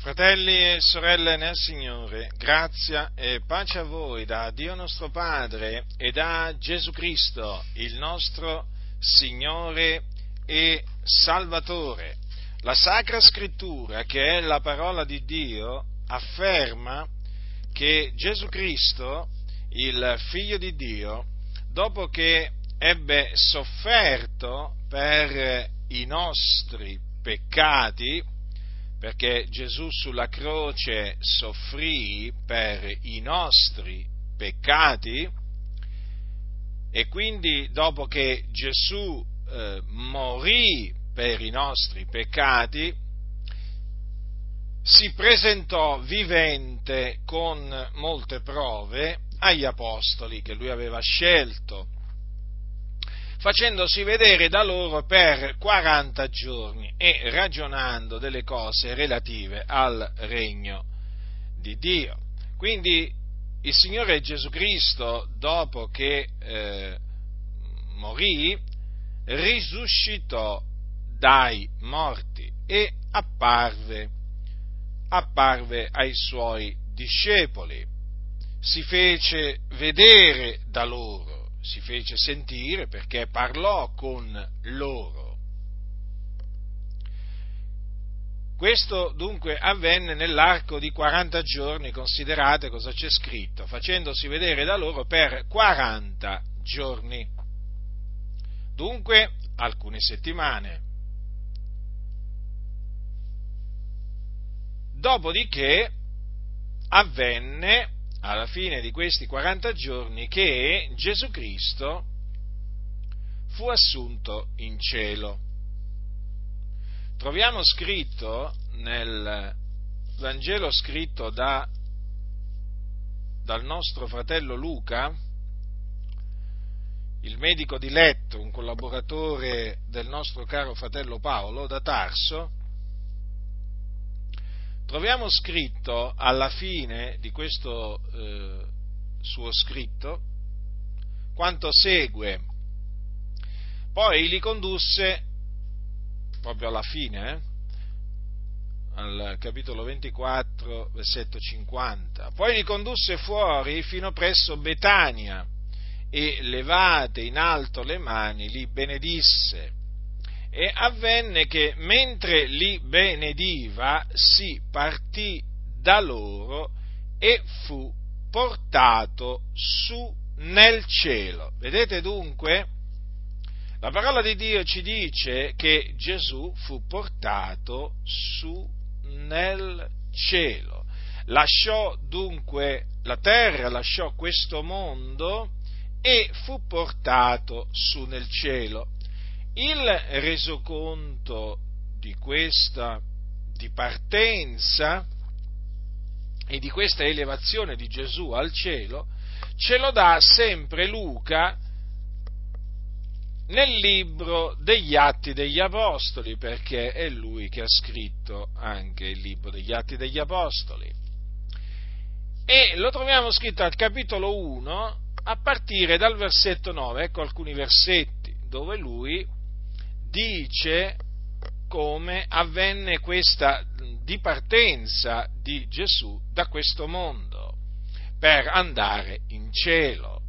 Fratelli e sorelle nel Signore, grazia e pace a voi da Dio nostro Padre e da Gesù Cristo, il nostro Signore e Salvatore. La Sacra Scrittura, che è la parola di Dio, afferma che Gesù Cristo, il Figlio di Dio, dopo che ebbe sofferto per i nostri peccati, perché Gesù sulla croce soffrì per i nostri peccati e quindi dopo che Gesù eh, morì per i nostri peccati, si presentò vivente con molte prove agli apostoli che lui aveva scelto facendosi vedere da loro per 40 giorni e ragionando delle cose relative al regno di Dio. Quindi il Signore Gesù Cristo, dopo che eh, morì, risuscitò dai morti e apparve, apparve ai suoi discepoli, si fece vedere da loro si fece sentire perché parlò con loro. Questo dunque avvenne nell'arco di 40 giorni, considerate cosa c'è scritto, facendosi vedere da loro per 40 giorni. Dunque alcune settimane. Dopodiché avvenne alla fine di questi 40 giorni che Gesù Cristo fu assunto in cielo. Troviamo scritto nel Vangelo scritto da, dal nostro fratello Luca, il medico di letto, un collaboratore del nostro caro fratello Paolo da Tarso, troviamo scritto alla fine di questo eh, suo scritto quanto segue. Poi li condusse proprio alla fine, eh, al capitolo 24, versetto 50. Poi li condusse fuori fino presso Betania e levate in alto le mani li benedisse e avvenne che mentre li benediva si partì da loro e fu portato su nel cielo. Vedete dunque? La parola di Dio ci dice che Gesù fu portato su nel cielo. Lasciò dunque la terra, lasciò questo mondo e fu portato su nel cielo. Il resoconto di questa di partenza e di questa elevazione di Gesù al cielo ce lo dà sempre Luca nel libro degli Atti degli Apostoli, perché è lui che ha scritto anche il libro degli Atti degli Apostoli. E lo troviamo scritto al capitolo 1 a partire dal versetto 9, ecco alcuni versetti dove lui dice come avvenne questa dipartenza di Gesù da questo mondo per andare in cielo.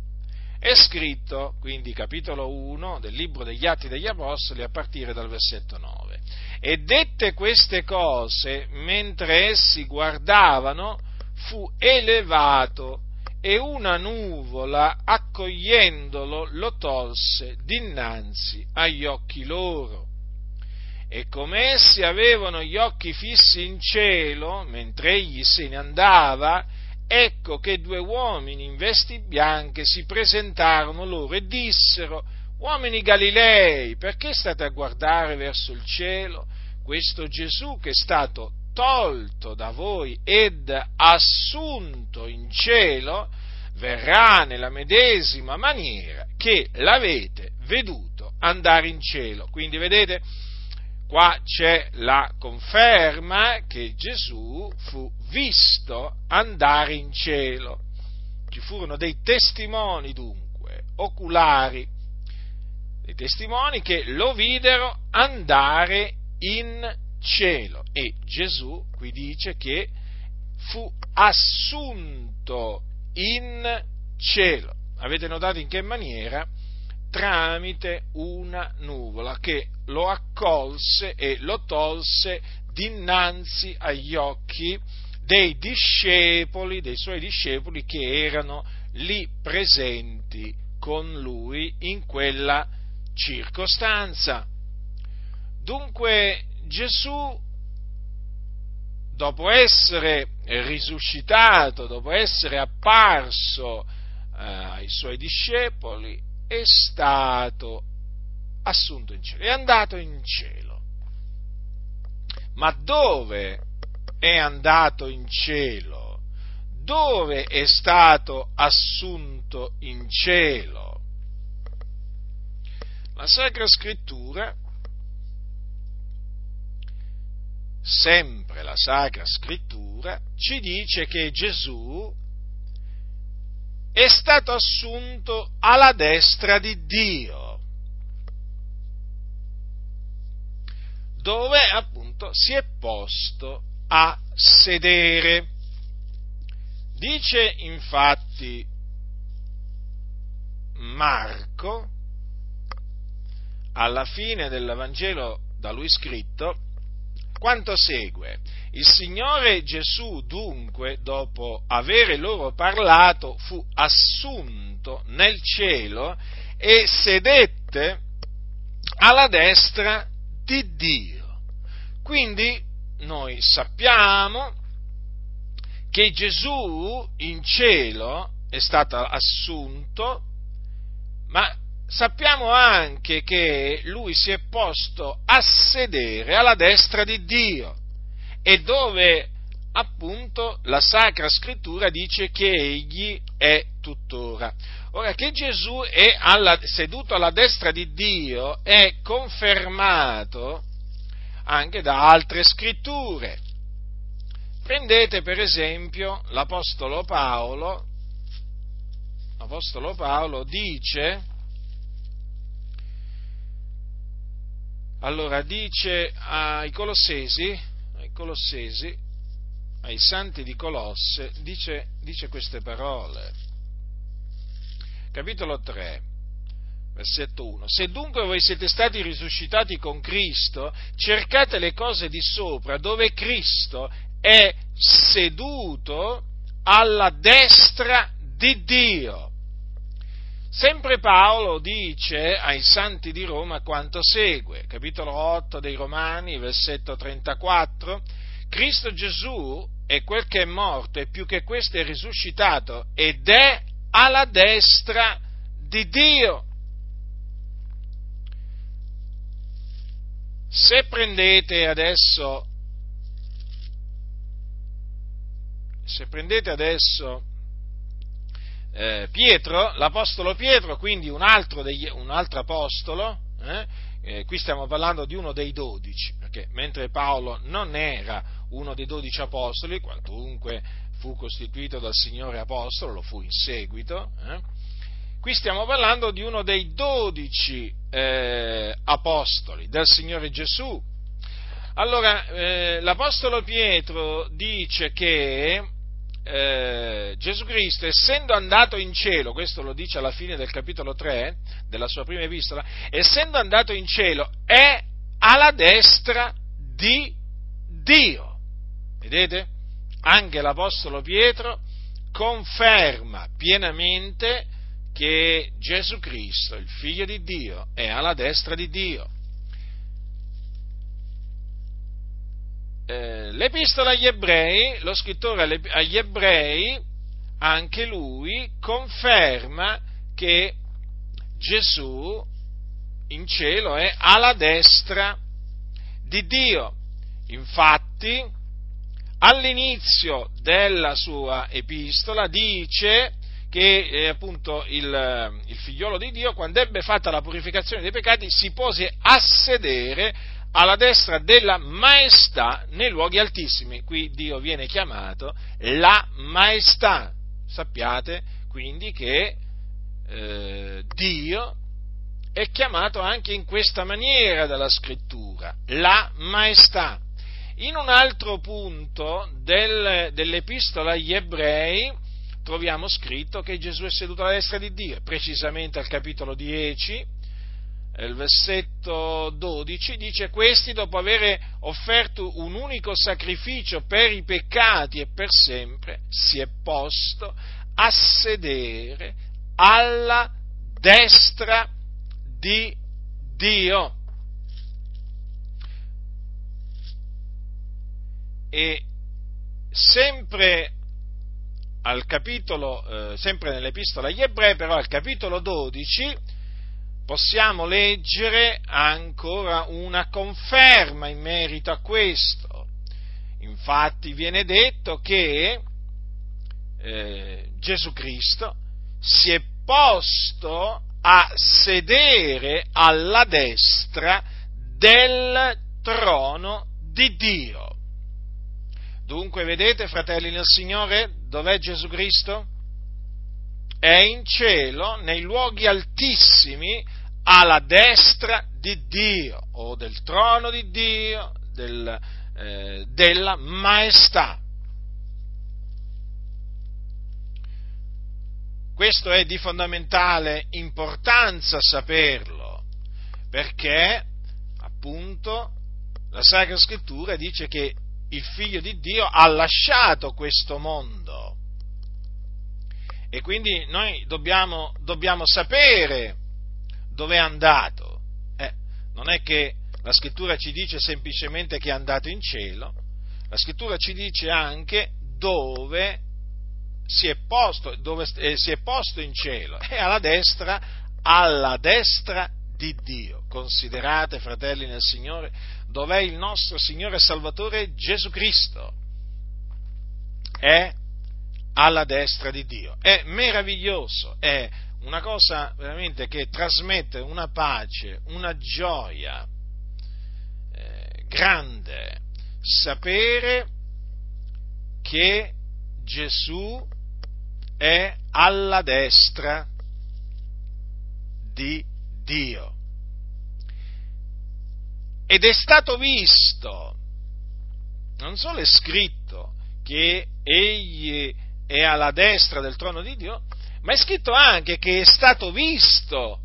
È scritto, quindi capitolo 1 del libro degli Atti degli Apostoli a partire dal versetto 9. E dette queste cose, mentre essi guardavano, fu elevato e una nuvola, accogliendolo, lo tolse dinanzi agli occhi loro. E come essi avevano gli occhi fissi in cielo, mentre egli se ne andava, ecco che due uomini in vesti bianche si presentarono loro e dissero, uomini Galilei, perché state a guardare verso il cielo? Questo Gesù che è stato tolto da voi ed assunto in cielo, verrà nella medesima maniera che l'avete veduto andare in cielo. Quindi vedete, qua c'è la conferma che Gesù fu visto andare in cielo. Ci furono dei testimoni dunque, oculari, dei testimoni che lo videro andare in cielo. E Gesù qui dice che fu assunto in cielo. Avete notato in che maniera? Tramite una nuvola che lo accolse e lo tolse dinanzi agli occhi dei discepoli, dei suoi discepoli che erano lì presenti con lui in quella circostanza. Dunque Gesù, dopo essere risuscitato, dopo essere apparso eh, ai suoi discepoli, è stato assunto in cielo, è andato in cielo. Ma dove è andato in cielo? Dove è stato assunto in cielo? La Sacra Scrittura, sempre la Sacra Scrittura, ci dice che Gesù è stato assunto alla destra di Dio. dove appunto si è posto a sedere. Dice infatti Marco, alla fine del Vangelo da lui scritto, quanto segue. Il Signore Gesù dunque, dopo avere loro parlato, fu assunto nel cielo e sedette alla destra di Dio. Quindi noi sappiamo che Gesù in cielo è stato assunto, ma sappiamo anche che lui si è posto a sedere alla destra di Dio e dove appunto la Sacra Scrittura dice che egli è tuttora. Ora, che Gesù è alla, seduto alla destra di Dio è confermato anche da altre scritture. Prendete per esempio l'Apostolo Paolo, l'Apostolo Paolo dice, allora dice ai Colossesi, ai Colossesi, ai santi di Colosse, dice, dice queste parole capitolo 3, versetto 1. Se dunque voi siete stati risuscitati con Cristo, cercate le cose di sopra, dove Cristo è seduto alla destra di Dio. Sempre Paolo dice ai santi di Roma quanto segue, capitolo 8 dei Romani, versetto 34, Cristo Gesù è quel che è morto e più che questo è risuscitato ed è alla destra di Dio. Se prendete adesso, se prendete adesso eh, Pietro, l'apostolo Pietro, quindi un altro, degli, un altro apostolo, eh, eh, qui stiamo parlando di uno dei dodici, perché mentre Paolo non era uno dei dodici apostoli, quantunque fu costituito dal Signore Apostolo, lo fu in seguito. Eh? Qui stiamo parlando di uno dei dodici eh, apostoli del Signore Gesù. Allora, eh, l'Apostolo Pietro dice che eh, Gesù Cristo, essendo andato in cielo, questo lo dice alla fine del capitolo 3 della sua prima epistola, essendo andato in cielo è alla destra di Dio. Vedete? anche l'Apostolo Pietro conferma pienamente che Gesù Cristo, il Figlio di Dio, è alla destra di Dio. Eh, l'epistola agli ebrei, lo scrittore agli ebrei, anche lui conferma che Gesù in cielo è alla destra di Dio. Infatti, all'inizio della sua epistola dice che eh, appunto il, il, figliolo di Dio, quando ebbe fatta la purificazione dei peccati, si pose a sedere alla destra della maestà nei luoghi altissimi. Qui Dio viene chiamato la maestà. Sappiate quindi che eh, Dio è chiamato anche in questa maniera dalla scrittura, la maestà. In un altro punto del, dell'epistola agli ebrei troviamo scritto che Gesù è seduto alla destra di Dio, precisamente al capitolo 10, il versetto 12 dice questi dopo aver offerto un unico sacrificio per i peccati e per sempre si è posto a sedere alla destra di Dio. E sempre al capitolo, eh, sempre nell'epistola agli ebrei, però al capitolo 12, possiamo leggere ancora una conferma in merito a questo. Infatti viene detto che eh, Gesù Cristo si è posto a sedere alla destra del trono di Dio. Dunque, vedete, fratelli nel Signore, dov'è Gesù Cristo? È in cielo, nei luoghi altissimi, alla destra di Dio, o del trono di Dio, del, eh, della maestà. Questo è di fondamentale importanza saperlo, perché appunto la Sacra Scrittura dice che il Figlio di Dio ha lasciato questo mondo. E quindi noi dobbiamo, dobbiamo sapere dove è andato. Eh, non è che la scrittura ci dice semplicemente che è andato in cielo, la scrittura ci dice anche dove si è posto, dove eh, si è posto in cielo, è alla destra, alla destra di Dio. Considerate, fratelli nel Signore, dov'è il nostro Signore e Salvatore Gesù Cristo? È alla destra di Dio. È meraviglioso, è una cosa veramente che trasmette una pace, una gioia eh, grande, sapere che Gesù è alla destra di Dio. Ed è stato visto, non solo è scritto che egli è alla destra del trono di Dio, ma è scritto anche che è stato visto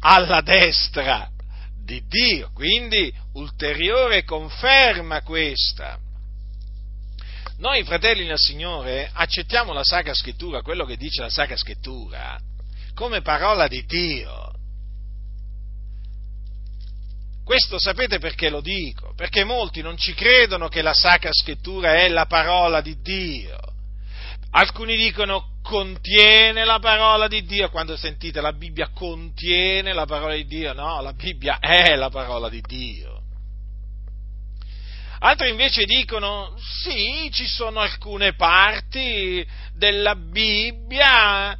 alla destra di Dio, quindi ulteriore conferma questa. Noi fratelli nel Signore accettiamo la Sacra Scrittura, quello che dice la Sacra Scrittura, come parola di Dio. Questo sapete perché lo dico? Perché molti non ci credono che la Sacra Scrittura è la parola di Dio. Alcuni dicono contiene la parola di Dio, quando sentite la Bibbia contiene la parola di Dio, no, la Bibbia è la parola di Dio. Altri invece dicono sì, ci sono alcune parti della Bibbia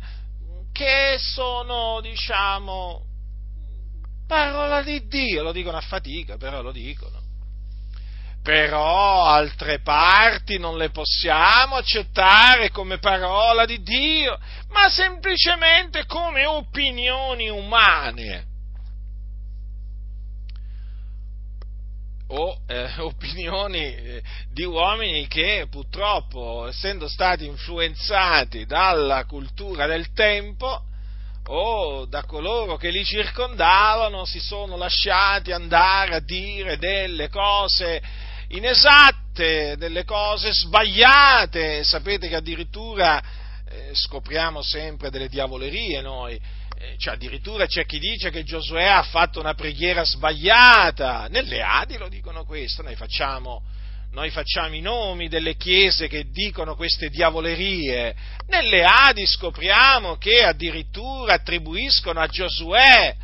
che sono, diciamo, parola di Dio, lo dicono a fatica, però lo dicono. Però altre parti non le possiamo accettare come parola di Dio, ma semplicemente come opinioni umane. o eh, opinioni eh, di uomini che purtroppo, essendo stati influenzati dalla cultura del tempo o da coloro che li circondavano, si sono lasciati andare a dire delle cose inesatte, delle cose sbagliate. Sapete che addirittura eh, scopriamo sempre delle diavolerie noi. Eh, cioè addirittura c'è chi dice che Giosuè ha fatto una preghiera sbagliata, nelle Adi lo dicono questo, noi facciamo, noi facciamo i nomi delle chiese che dicono queste diavolerie, nelle Adi scopriamo che addirittura attribuiscono a Giosuè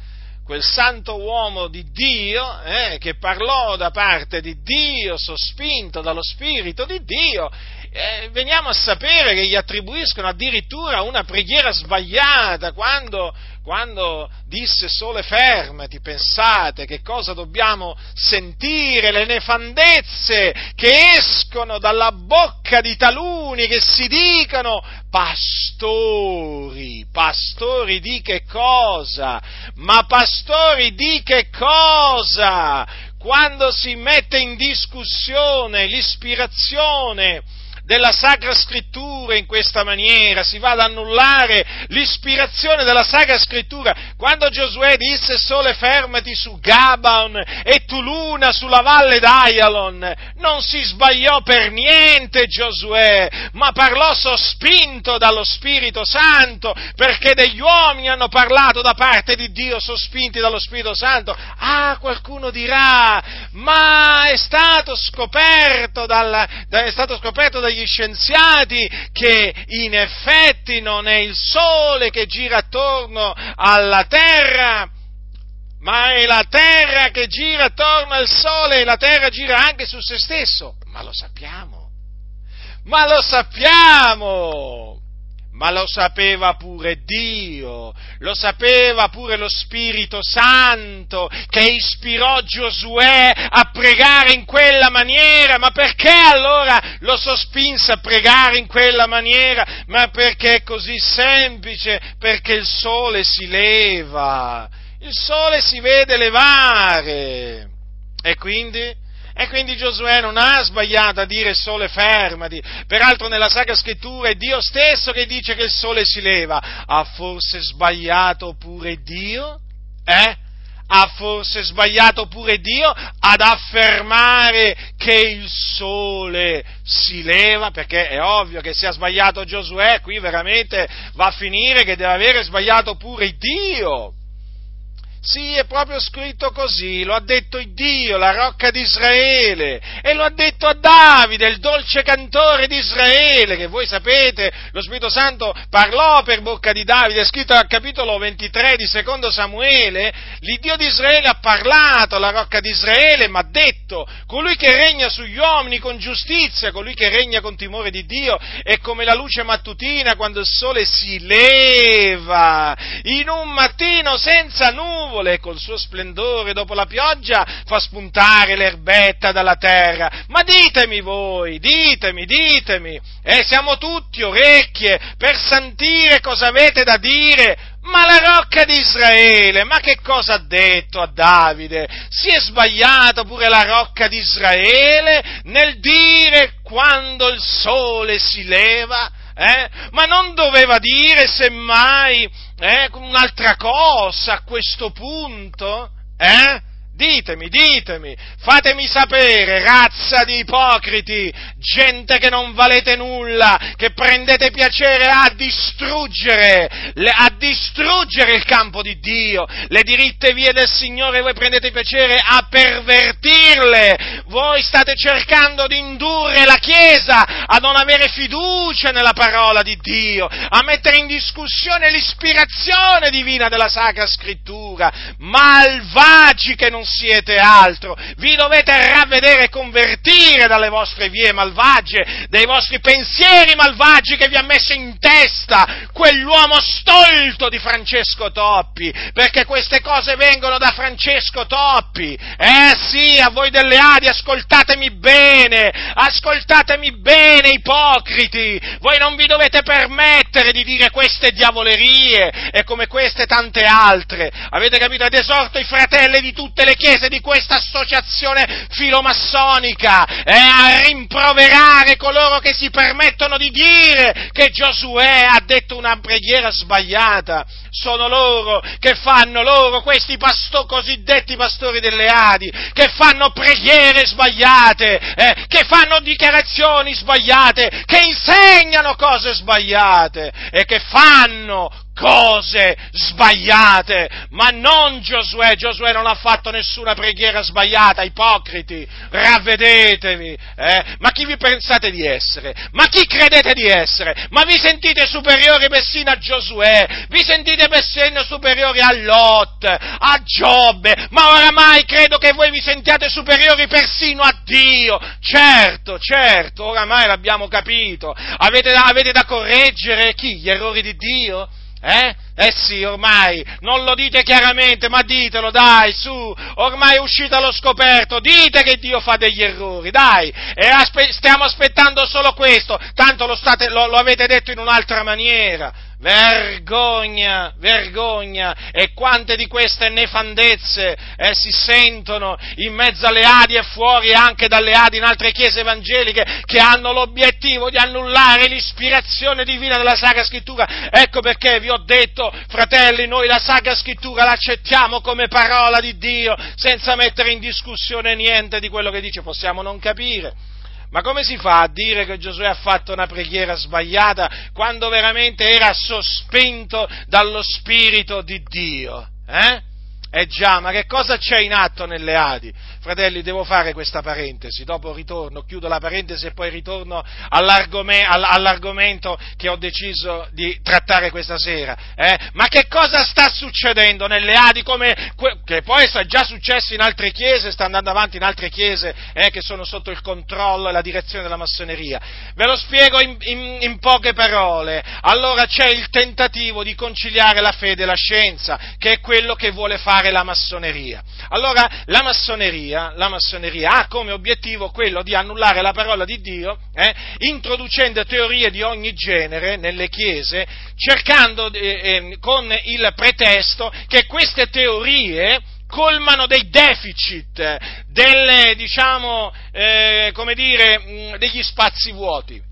quel santo uomo di Dio eh, che parlò da parte di Dio, sospinto dallo Spirito di Dio, eh, veniamo a sapere che gli attribuiscono addirittura una preghiera sbagliata quando, quando disse sole fermati, pensate che cosa dobbiamo sentire, le nefandezze che escono dalla bocca di taluni che si dicono pastori, pastori di che cosa? Ma pastori di che cosa? quando si mette in discussione l'ispirazione della Sacra Scrittura in questa maniera, si va ad annullare l'ispirazione della Sacra Scrittura. Quando Giosuè disse sole fermati su Gabaon e tu luna sulla valle d'Aialon, non si sbagliò per niente Giosuè, ma parlò sospinto dallo Spirito Santo, perché degli uomini hanno parlato da parte di Dio sospinti dallo Spirito Santo. Ah, qualcuno dirà, ma è stato scoperto, dalla, è stato scoperto dagli dagli scienziati che in effetti non è il Sole che gira attorno alla Terra, ma è la Terra che gira attorno al Sole e la Terra gira anche su se stesso. Ma lo sappiamo, ma lo sappiamo! Ma lo sapeva pure Dio, lo sapeva pure lo Spirito Santo che ispirò Giosuè a pregare in quella maniera, ma perché allora lo sospinse a pregare in quella maniera? Ma perché è così semplice, perché il sole si leva, il sole si vede levare. E quindi e quindi Giosuè non ha sbagliato a dire sole fermati. Peraltro nella Sacra Scrittura è Dio stesso che dice che il sole si leva. Ha forse sbagliato pure Dio? Eh? Ha forse sbagliato pure Dio ad affermare che il sole si leva? Perché è ovvio che se ha sbagliato Giosuè, qui veramente va a finire che deve avere sbagliato pure Dio. Sì, è proprio scritto così, lo ha detto Dio, la rocca di Israele, e lo ha detto a Davide, il dolce cantore di Israele, che voi sapete, lo Spirito Santo parlò per bocca di Davide, è scritto al capitolo 23 di secondo Samuele, l'Iddio di Israele ha parlato alla rocca di Israele, ma ha detto, colui che regna sugli uomini con giustizia, colui che regna con timore di Dio, è come la luce mattutina quando il sole si leva, in un mattino senza nuvole, nuvole col suo splendore dopo la pioggia fa spuntare l'erbetta dalla terra. Ma ditemi voi, ditemi, ditemi, eh, siamo tutti orecchie per sentire cosa avete da dire. Ma la rocca di Israele, ma che cosa ha detto a Davide? Si è sbagliato pure la rocca di Israele nel dire quando il sole si leva? Eh? Ma non doveva dire semmai eh, un'altra cosa a questo punto? Eh? Ditemi, ditemi, fatemi sapere, razza di ipocriti, gente che non valete nulla, che prendete piacere a distruggere, a distruggere il campo di Dio, le diritte vie del Signore, voi prendete piacere a pervertirle, voi state cercando di indurre la Chiesa a non avere fiducia nella parola di Dio, a mettere in discussione l'ispirazione divina della Sacra Scrittura, malvagi che non siete altro, vi dovete ravvedere e convertire dalle vostre vie malvagie, dai vostri pensieri malvagi che vi ha messo in testa quell'uomo stolto di Francesco Toppi, perché queste cose vengono da Francesco Toppi. Eh sì, a voi delle Adi, ascoltatemi bene, ascoltatemi bene, ipocriti, voi non vi dovete permettere di dire queste diavolerie e come queste tante altre. Avete capito? Ed esorto i fratelli di tutte le chiese di questa associazione filomassonica eh, a rimproverare coloro che si permettono di dire che Giosuè ha detto una preghiera sbagliata. Sono loro che fanno loro, questi pasto, cosiddetti pastori delle Adi, che fanno preghiere sbagliate, eh, che fanno dichiarazioni sbagliate, che insegnano cose sbagliate e che fanno cose sbagliate, ma non Giosuè, Giosuè non ha fatto nessuna preghiera sbagliata, ipocriti, ravvedetevi, eh? ma chi vi pensate di essere? Ma chi credete di essere? Ma vi sentite superiori persino a Giosuè, vi sentite persino superiori a Lot, a Giobbe, ma oramai credo che voi vi sentiate superiori persino a Dio, certo, certo, oramai l'abbiamo capito, avete, avete da correggere chi? Gli errori di Dio? Eh? Eh sì, ormai, non lo dite chiaramente, ma ditelo, dai, su, ormai è uscito allo scoperto, dite che Dio fa degli errori, dai, e aspe- stiamo aspettando solo questo, tanto lo, state, lo, lo avete detto in un'altra maniera, Vergogna, vergogna! E quante di queste nefandezze eh, si sentono in mezzo alle Adi e fuori anche dalle Adi in altre chiese evangeliche che hanno l'obiettivo di annullare l'ispirazione divina della Sacra Scrittura. Ecco perché vi ho detto, fratelli, noi la Sacra Scrittura l'accettiamo come parola di Dio, senza mettere in discussione niente di quello che dice, possiamo non capire ma come si fa a dire che Giosuè ha fatto una preghiera sbagliata quando veramente era sospinto dallo Spirito di Dio? Eh? Eh già, ma che cosa c'è in atto nelle Adi? Fratelli, devo fare questa parentesi, dopo ritorno, chiudo la parentesi e poi ritorno all'argomento che ho deciso di trattare questa sera. Eh? Ma che cosa sta succedendo nelle Adi, come, che poi è già successo in altre chiese, sta andando avanti in altre chiese eh, che sono sotto il controllo e la direzione della massoneria? Ve lo spiego in, in, in poche parole. Allora c'è il tentativo di conciliare la fede e la scienza, che è quello che vuole fare la massoneria. Allora, la massoneria massoneria, la massoneria ha come obiettivo quello di annullare la parola di Dio, eh, introducendo teorie di ogni genere nelle chiese, cercando eh, eh, con il pretesto che queste teorie colmano dei deficit, delle, diciamo, eh, dire, degli spazi vuoti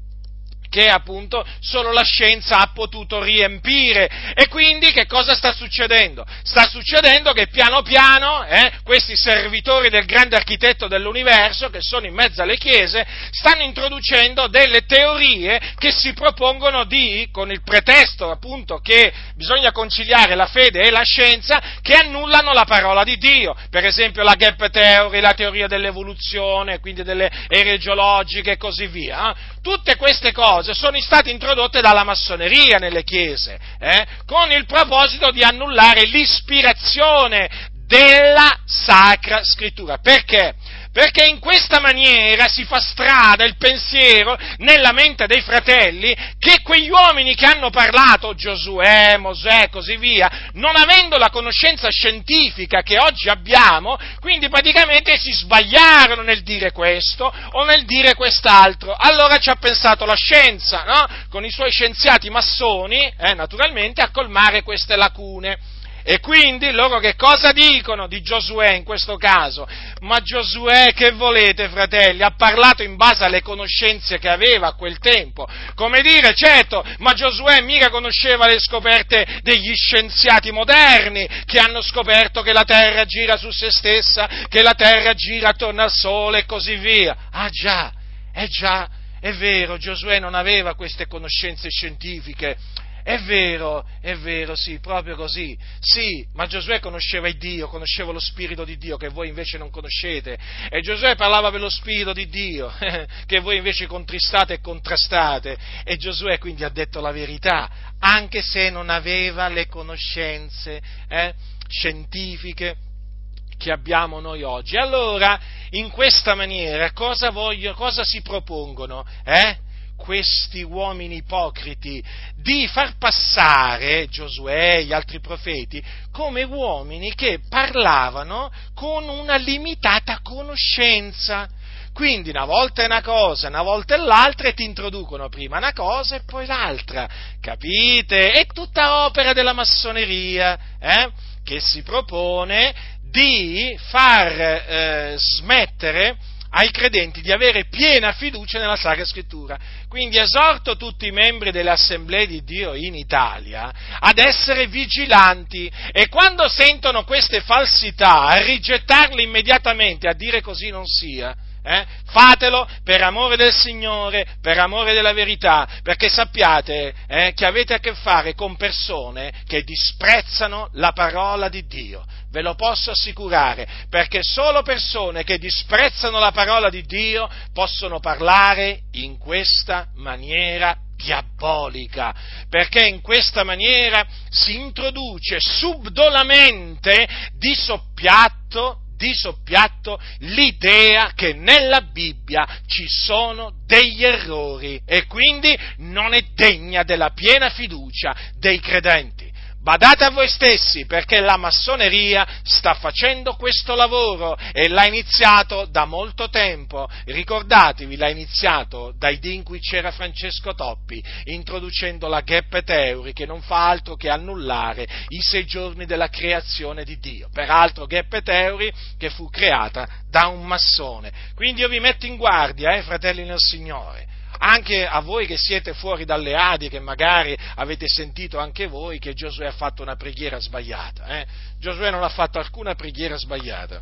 che appunto solo la scienza ha potuto riempire. E quindi che cosa sta succedendo? Sta succedendo che piano piano eh, questi servitori del grande architetto dell'universo, che sono in mezzo alle chiese, stanno introducendo delle teorie che si propongono di, con il pretesto appunto che bisogna conciliare la fede e la scienza, che annullano la parola di Dio. Per esempio la gap theory, la teoria dell'evoluzione, quindi delle ere geologiche e così via. Eh? Tutte queste cose sono state introdotte dalla massoneria nelle chiese, eh, con il proposito di annullare l'ispirazione della Sacra Scrittura. Perché? Perché in questa maniera si fa strada il pensiero nella mente dei fratelli che quegli uomini che hanno parlato, Giosuè, Mosè e così via, non avendo la conoscenza scientifica che oggi abbiamo, quindi praticamente si sbagliarono nel dire questo o nel dire quest'altro. Allora ci ha pensato la scienza, no? con i suoi scienziati massoni, eh, naturalmente, a colmare queste lacune. E quindi loro che cosa dicono di Giosuè in questo caso? Ma Giosuè, che volete, fratelli? Ha parlato in base alle conoscenze che aveva a quel tempo. Come dire, certo, ma Giosuè mica conosceva le scoperte degli scienziati moderni che hanno scoperto che la Terra gira su se stessa, che la Terra gira attorno al Sole e così via. Ah già, è già, è vero, Giosuè non aveva queste conoscenze scientifiche è vero, è vero, sì, proprio così. Sì, ma Giosuè conosceva il Dio, conosceva lo Spirito di Dio che voi invece non conoscete. E Giosuè parlava per lo Spirito di Dio che voi invece contristate e contrastate. E Giosuè quindi ha detto la verità, anche se non aveva le conoscenze eh, scientifiche che abbiamo noi oggi. Allora, in questa maniera, cosa, voglio, cosa si propongono? Eh? Questi uomini ipocriti di far passare Giosuè e gli altri profeti come uomini che parlavano con una limitata conoscenza. Quindi una volta è una cosa, una volta è l'altra e ti introducono prima una cosa e poi l'altra. Capite? È tutta opera della massoneria eh? che si propone di far eh, smettere ai credenti di avere piena fiducia nella Sacra Scrittura. Quindi esorto tutti i membri delle assemblee di Dio in Italia ad essere vigilanti e quando sentono queste falsità a rigettarle immediatamente, a dire così non sia. Eh? Fatelo per amore del Signore, per amore della verità, perché sappiate eh, che avete a che fare con persone che disprezzano la parola di Dio ve lo posso assicurare, perché solo persone che disprezzano la parola di Dio possono parlare in questa maniera diabolica, perché in questa maniera si introduce subdolamente di soppiatto di soppiatto l'idea che nella Bibbia ci sono degli errori e quindi non è degna della piena fiducia dei credenti Badate a voi stessi perché la massoneria sta facendo questo lavoro e l'ha iniziato da molto tempo. Ricordatevi, l'ha iniziato dai dì in cui c'era Francesco Toppi, introducendo la Geppe Teori che non fa altro che annullare i sei giorni della creazione di Dio. Peraltro Geppe Teori che fu creata da un massone. Quindi io vi metto in guardia, eh, fratelli nel Signore anche a voi che siete fuori dalle Adi, che magari avete sentito anche voi che Giosuè ha fatto una preghiera sbagliata. Eh? Giosuè non ha fatto alcuna preghiera sbagliata.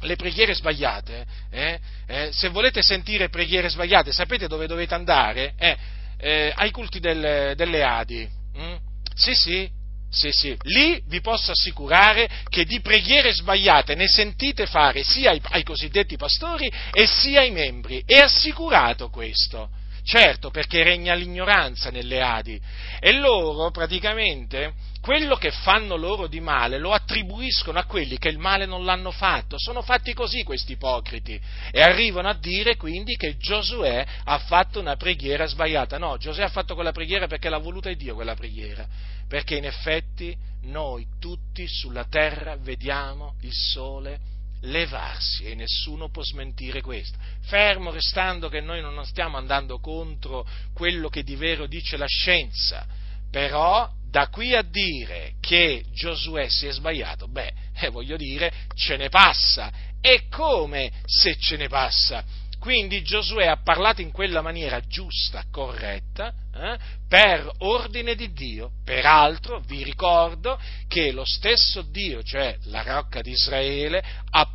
Le preghiere sbagliate, eh? Eh, se volete sentire preghiere sbagliate, sapete dove dovete andare? Eh, eh, ai culti del, delle Adi. Mm? Sì, sì, sì, sì, lì vi posso assicurare che di preghiere sbagliate ne sentite fare sia ai, ai, cosiddetti pastori e sia ai membri. È assicurato questo. Certo, perché regna l'ignoranza nelle Adi. E loro praticamente quello che fanno loro di male lo attribuiscono a quelli che il male non l'hanno fatto. Sono fatti così questi ipocriti. E arrivano a dire quindi che Giosuè ha fatto una preghiera sbagliata. No, Giosuè ha fatto quella preghiera perché l'ha voluta Dio quella preghiera perché in effetti noi tutti sulla terra vediamo il sole levarsi e nessuno può smentire questo. Fermo restando che noi non stiamo andando contro quello che di vero dice la scienza, però da qui a dire che Giosuè si è sbagliato, beh, eh, voglio dire, ce ne passa. E come se ce ne passa? Quindi Giosuè ha parlato in quella maniera giusta, corretta, eh, per ordine di Dio. Peraltro vi ricordo che lo stesso Dio, cioè la rocca di Israele,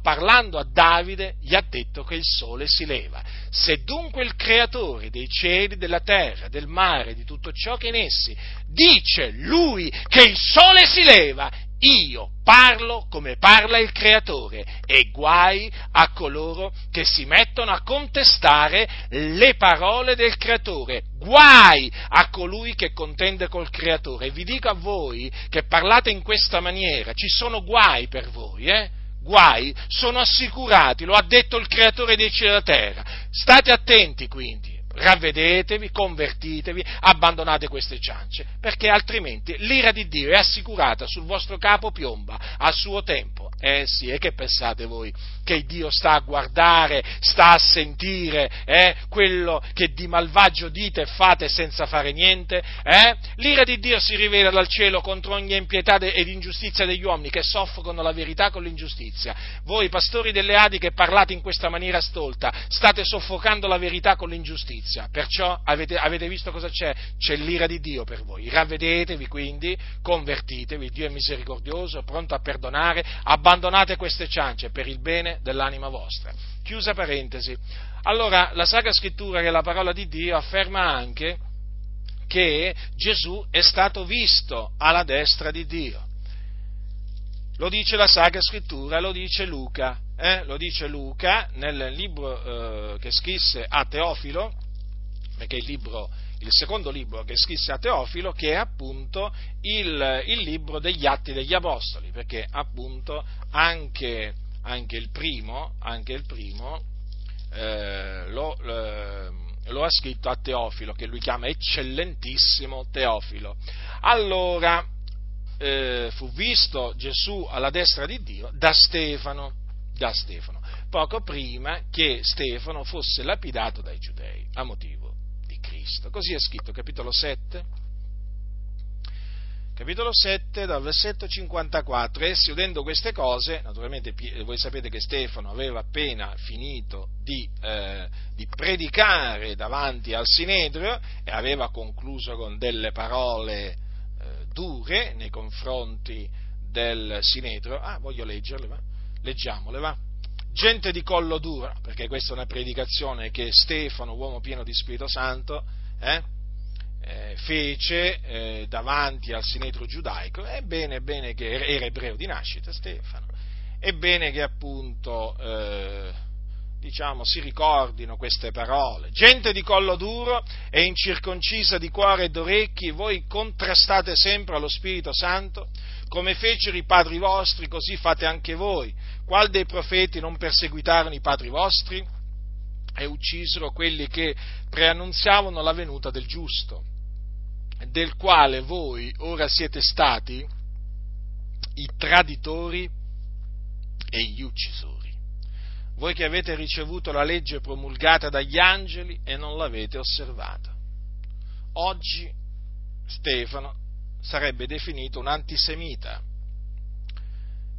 parlando a Davide, gli ha detto che il sole si leva. Se dunque il creatore dei cieli, della terra, del mare, di tutto ciò che in essi, dice lui che il sole si leva, io parlo come parla il creatore e guai a coloro che si mettono a contestare le parole del creatore, guai a colui che contende col creatore. Vi dico a voi che parlate in questa maniera, ci sono guai per voi, eh? Guai sono assicurati, lo ha detto il creatore dei cieli e della terra. State attenti quindi ravvedetevi, convertitevi, abbandonate queste ciance, perché altrimenti l'ira di Dio è assicurata sul vostro capo piomba a suo tempo. Eh sì, e che pensate voi? Che Dio sta a guardare, sta a sentire eh, quello che di malvagio dite e fate senza fare niente? Eh? L'ira di Dio si rivela dal cielo contro ogni impietà ed ingiustizia degli uomini che soffocano la verità con l'ingiustizia. Voi, pastori delle Adi, che parlate in questa maniera stolta, state soffocando la verità con l'ingiustizia giustizia. Perciò avete, avete, visto cosa c'è? C'è l'ira di Dio per voi. Ravvedetevi quindi, convertitevi, Dio è misericordioso, pronto a perdonare, abbandonate queste ciance per il bene dell'anima vostra. Chiusa parentesi. Allora, la Sacra Scrittura, che è la parola di Dio, afferma anche che Gesù è stato visto alla destra di Dio. Lo dice la Sacra Scrittura, lo dice Luca, eh? lo dice Luca nel libro eh, che scrisse a Teofilo, perché è il, libro, il secondo libro che scrisse a Teofilo, che è appunto il, il libro degli Atti degli Apostoli, perché appunto anche, anche il primo, anche il primo eh, lo, lo ha scritto a Teofilo, che lui chiama eccellentissimo Teofilo. Allora, eh, fu visto Gesù alla destra di Dio da Stefano, da Stefano, poco prima che Stefano fosse lapidato dai giudei a motivo Cristo. Così è scritto, capitolo 7. Capitolo 7, dal versetto 54. Essi, udendo queste cose, naturalmente voi sapete che Stefano aveva appena finito di, eh, di predicare davanti al Sinedrio e aveva concluso con delle parole eh, dure nei confronti del Sinedrio. Ah, voglio leggerle, va? Leggiamole, va? Gente di collo duro, perché questa è una predicazione che Stefano, uomo pieno di Spirito Santo, eh, eh, fece eh, davanti al sinedro giudaico. È bene, bene che era ebreo di nascita Stefano, è bene che appunto eh, diciamo, si ricordino queste parole. Gente di collo duro e incirconcisa di cuore e d'orecchi, voi contrastate sempre allo Spirito Santo, come fecero i padri vostri, così fate anche voi. Qual dei profeti non perseguitarono i padri vostri? E uccisero quelli che preannunziavano la venuta del giusto. del quale voi ora siete stati i traditori e gli uccisori. Voi che avete ricevuto la legge promulgata dagli angeli e non l'avete osservata. Oggi Stefano sarebbe definito un antisemita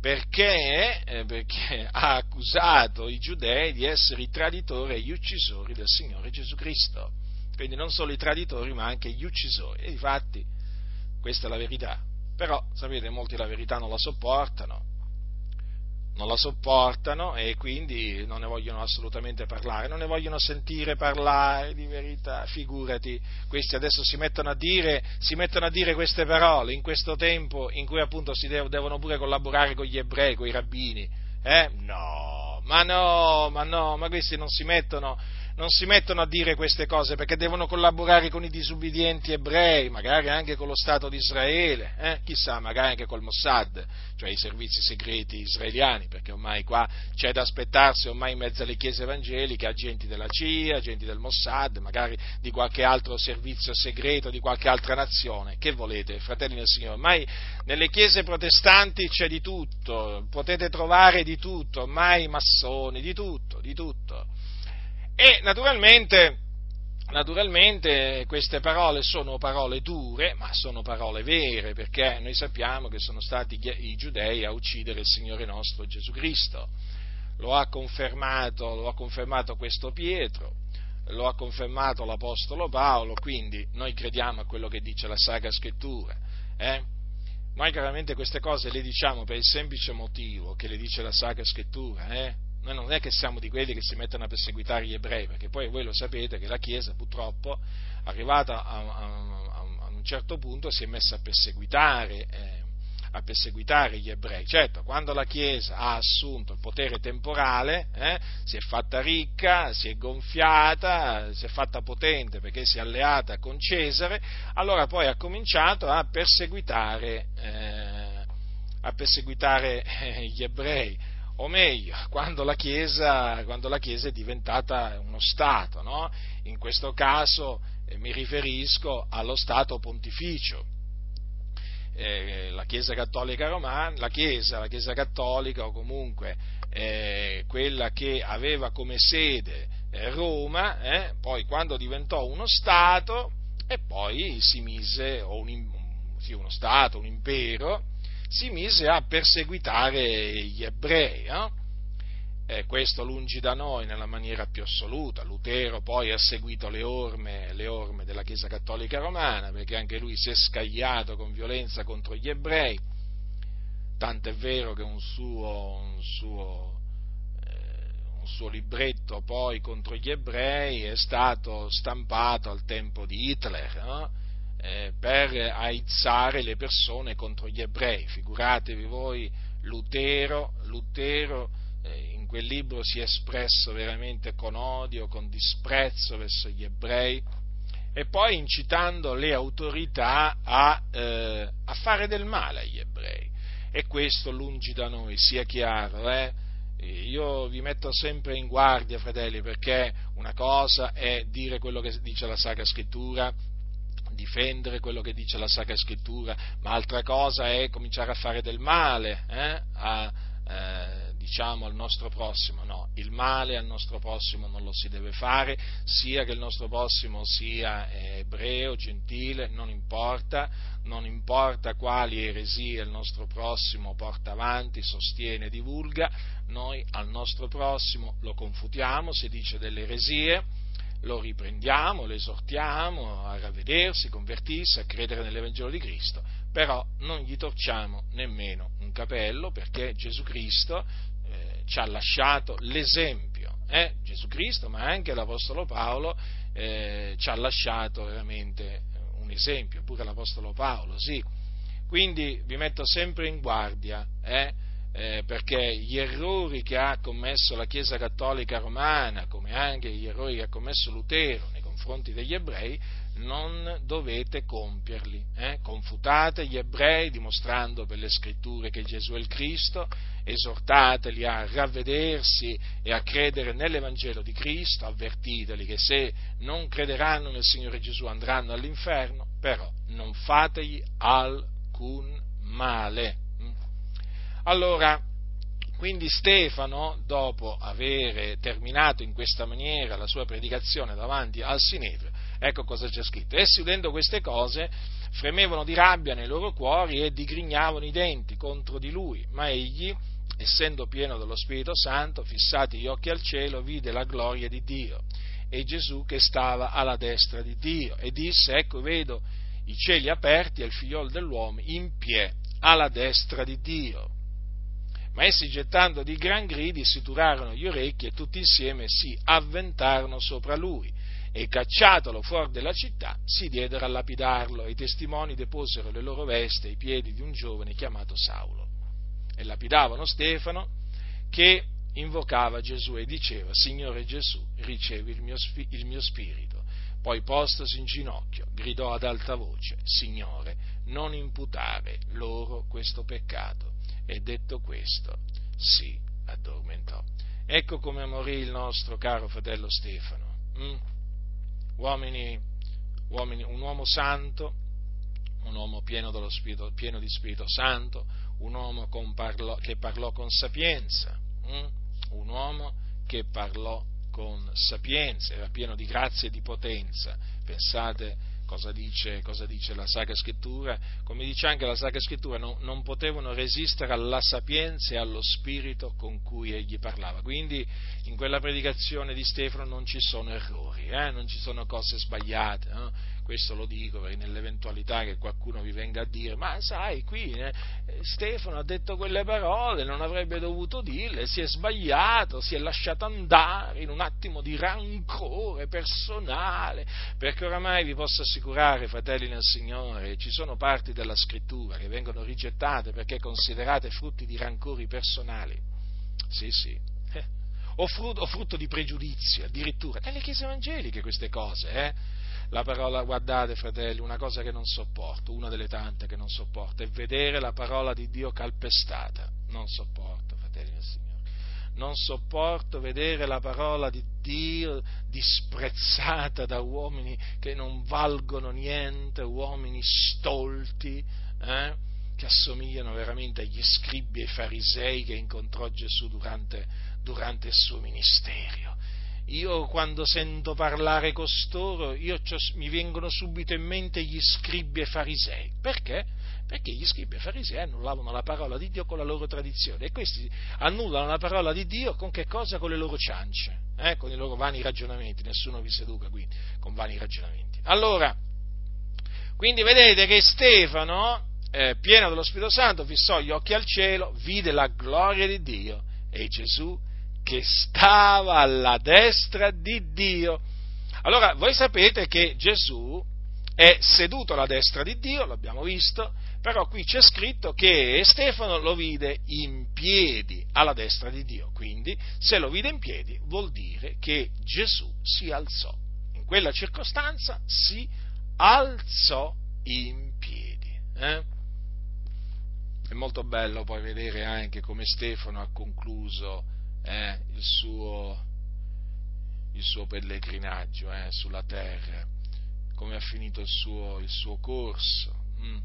perché, eh, perché, ha accusato i giudei di essere i traditori e gli uccisori del Signore Gesù Cristo. Quindi non solo i traditori, ma anche gli uccisori. E infatti, questa è la verità. Però, sapete, molti la verità non la sopportano non la sopportano e quindi non ne vogliono assolutamente parlare, non ne vogliono sentire parlare di verità, figurati, questi adesso si mettono a dire, mettono a dire queste parole in questo tempo in cui appunto si devono pure collaborare con gli ebrei, con i rabbini, eh? No, ma no, ma no, ma questi non si mettono non si mettono a dire queste cose perché devono collaborare con i disubbidienti ebrei, magari anche con lo Stato di Israele, eh? chissà, magari anche col Mossad, cioè i servizi segreti israeliani, perché ormai qua c'è da aspettarsi ormai in mezzo alle chiese evangeliche agenti della CIA, agenti del Mossad, magari di qualche altro servizio segreto, di qualche altra nazione. Che volete, fratelli del Signore? Ormai nelle chiese protestanti c'è di tutto, potete trovare di tutto, ormai massoni, di tutto, di tutto. E naturalmente, naturalmente queste parole sono parole dure, ma sono parole vere, perché noi sappiamo che sono stati i giudei a uccidere il Signore nostro Gesù Cristo. Lo ha confermato, lo ha confermato questo Pietro, lo ha confermato l'Apostolo Paolo, quindi noi crediamo a quello che dice la Sacra Scrittura. Eh? Noi chiaramente queste cose le diciamo per il semplice motivo che le dice la Sacra Scrittura, eh? Noi non è che siamo di quelli che si mettono a perseguitare gli ebrei, perché poi voi lo sapete che la Chiesa purtroppo, arrivata a, a, a un certo punto, si è messa a perseguitare, eh, a perseguitare gli ebrei. Certo, quando la Chiesa ha assunto il potere temporale, eh, si è fatta ricca, si è gonfiata, si è fatta potente perché si è alleata con Cesare, allora poi ha cominciato a perseguitare, eh, a perseguitare eh, gli ebrei o meglio, quando la Chiesa, quando la Chiesa è diventata uno Stato, no? in questo caso eh, mi riferisco allo Stato pontificio. Eh, la Chiesa Cattolica Romana, la Chiesa, la Chiesa Cattolica o comunque eh, quella che aveva come sede eh, Roma, eh, poi quando diventò uno Stato e poi si mise, un, sì, uno Stato, un impero, si mise a perseguitare gli ebrei. No? Eh, questo lungi da noi nella maniera più assoluta. Lutero poi ha seguito le orme, le orme, della Chiesa Cattolica Romana, perché anche lui si è scagliato con violenza contro gli ebrei, tant'è vero che un suo, un suo, eh, un suo libretto poi contro gli ebrei è stato stampato al tempo di Hitler. No? Eh, per aizzare le persone contro gli ebrei. Figuratevi voi, Lutero, Lutero eh, in quel libro si è espresso veramente con odio, con disprezzo verso gli ebrei e poi incitando le autorità a, eh, a fare del male agli ebrei. E questo lungi da noi, sia chiaro, eh? io vi metto sempre in guardia, fratelli, perché una cosa è dire quello che dice la Sacra Scrittura difendere quello che dice la Sacra Scrittura, ma altra cosa è cominciare a fare del male eh, a, eh, diciamo, al nostro prossimo. No, il male al nostro prossimo non lo si deve fare, sia che il nostro prossimo sia ebreo, gentile, non importa, non importa quali eresie il nostro prossimo porta avanti, sostiene, divulga, noi al nostro prossimo lo confutiamo se dice delle eresie lo riprendiamo, lo esortiamo a ravvedersi, convertirsi, a credere nell'Evangelo di Cristo, però non gli torciamo nemmeno un capello perché Gesù Cristo eh, ci ha lasciato l'esempio, eh? Gesù Cristo, ma anche l'Apostolo Paolo eh, ci ha lasciato veramente un esempio, pure l'Apostolo Paolo, sì. Quindi vi metto sempre in guardia, eh? Eh, perché gli errori che ha commesso la Chiesa Cattolica Romana, come anche gli errori che ha commesso Lutero nei confronti degli ebrei, non dovete compierli. Eh? Confutate gli ebrei dimostrando per le scritture che Gesù è il Cristo, esortateli a ravvedersi e a credere nell'Evangelo di Cristo, avvertiteli che se non crederanno nel Signore Gesù andranno all'inferno, però non fategli alcun male. Allora, quindi Stefano, dopo aver terminato in questa maniera la sua predicazione davanti al Sinedrio, ecco cosa c'è scritto. Essi udendo queste cose fremevano di rabbia nei loro cuori e digrignavano i denti contro di lui, ma egli, essendo pieno dello Spirito Santo, fissati gli occhi al cielo, vide la gloria di Dio e Gesù che stava alla destra di Dio e disse, ecco vedo i cieli aperti e il figliolo dell'uomo in piedi alla destra di Dio. Ma essi gettando di gran gridi si turarono gli orecchi e tutti insieme si avventarono sopra lui. E cacciatolo fuori della città si diedero a lapidarlo. E i testimoni deposero le loro vesti ai piedi di un giovane chiamato Saulo. E lapidavano Stefano che invocava Gesù e diceva Signore Gesù ricevi il mio, il mio spirito. Poi postosi in ginocchio gridò ad alta voce Signore non imputare loro questo peccato e detto questo si addormentò. Ecco come morì il nostro caro fratello Stefano. Mm? Uomini, uomini, un uomo santo, un uomo pieno, spirito, pieno di Spirito Santo, un uomo parlò, che parlò con sapienza, mm? un uomo che parlò con sapienza, era pieno di grazia e di potenza. Pensate cosa dice, cosa dice, la Sacra Scrittura, come dice anche la Sacra Scrittura, no, non potevano resistere alla sapienza e allo spirito con cui egli parlava. Quindi in quella predicazione di Stefano non ci sono errori, eh? non ci sono cose sbagliate. No? Questo lo dico nell'eventualità che qualcuno vi venga a dire, ma sai, qui eh, Stefano ha detto quelle parole, non avrebbe dovuto dirle, si è sbagliato, si è lasciato andare in un attimo di rancore personale, perché oramai vi posso assicurare, fratelli nel Signore, ci sono parti della scrittura che vengono rigettate perché considerate frutti di rancori personali. Sì, sì. Eh. O frutto, o frutto di pregiudizio, addirittura. Nelle chiese evangeliche queste cose, eh? La parola, guardate fratelli, una cosa che non sopporto, una delle tante che non sopporto, è vedere la parola di Dio calpestata. Non sopporto, fratelli del Signore. Non sopporto vedere la parola di Dio disprezzata da uomini che non valgono niente, uomini stolti, eh, che assomigliano veramente agli scribi e ai farisei che incontrò Gesù durante, durante il suo ministero io quando sento parlare costoro, io, mi vengono subito in mente gli scribi e farisei. Perché? Perché gli scribi e farisei annullavano la parola di Dio con la loro tradizione e questi annullano la parola di Dio con che cosa? Con le loro ciance, eh? con i loro vani ragionamenti. Nessuno vi seduca qui con vani ragionamenti. Allora, quindi vedete che Stefano, eh, pieno dello Spirito Santo, fissò gli occhi al cielo, vide la gloria di Dio e Gesù che stava alla destra di Dio. Allora, voi sapete che Gesù è seduto alla destra di Dio, l'abbiamo visto, però qui c'è scritto che Stefano lo vide in piedi alla destra di Dio, quindi se lo vide in piedi vuol dire che Gesù si alzò. In quella circostanza si alzò in piedi. Eh? È molto bello poi vedere anche come Stefano ha concluso eh, il, suo, il, suo, pellegrinaggio eh, sulla terra, come ha finito il suo, il suo corso, hm,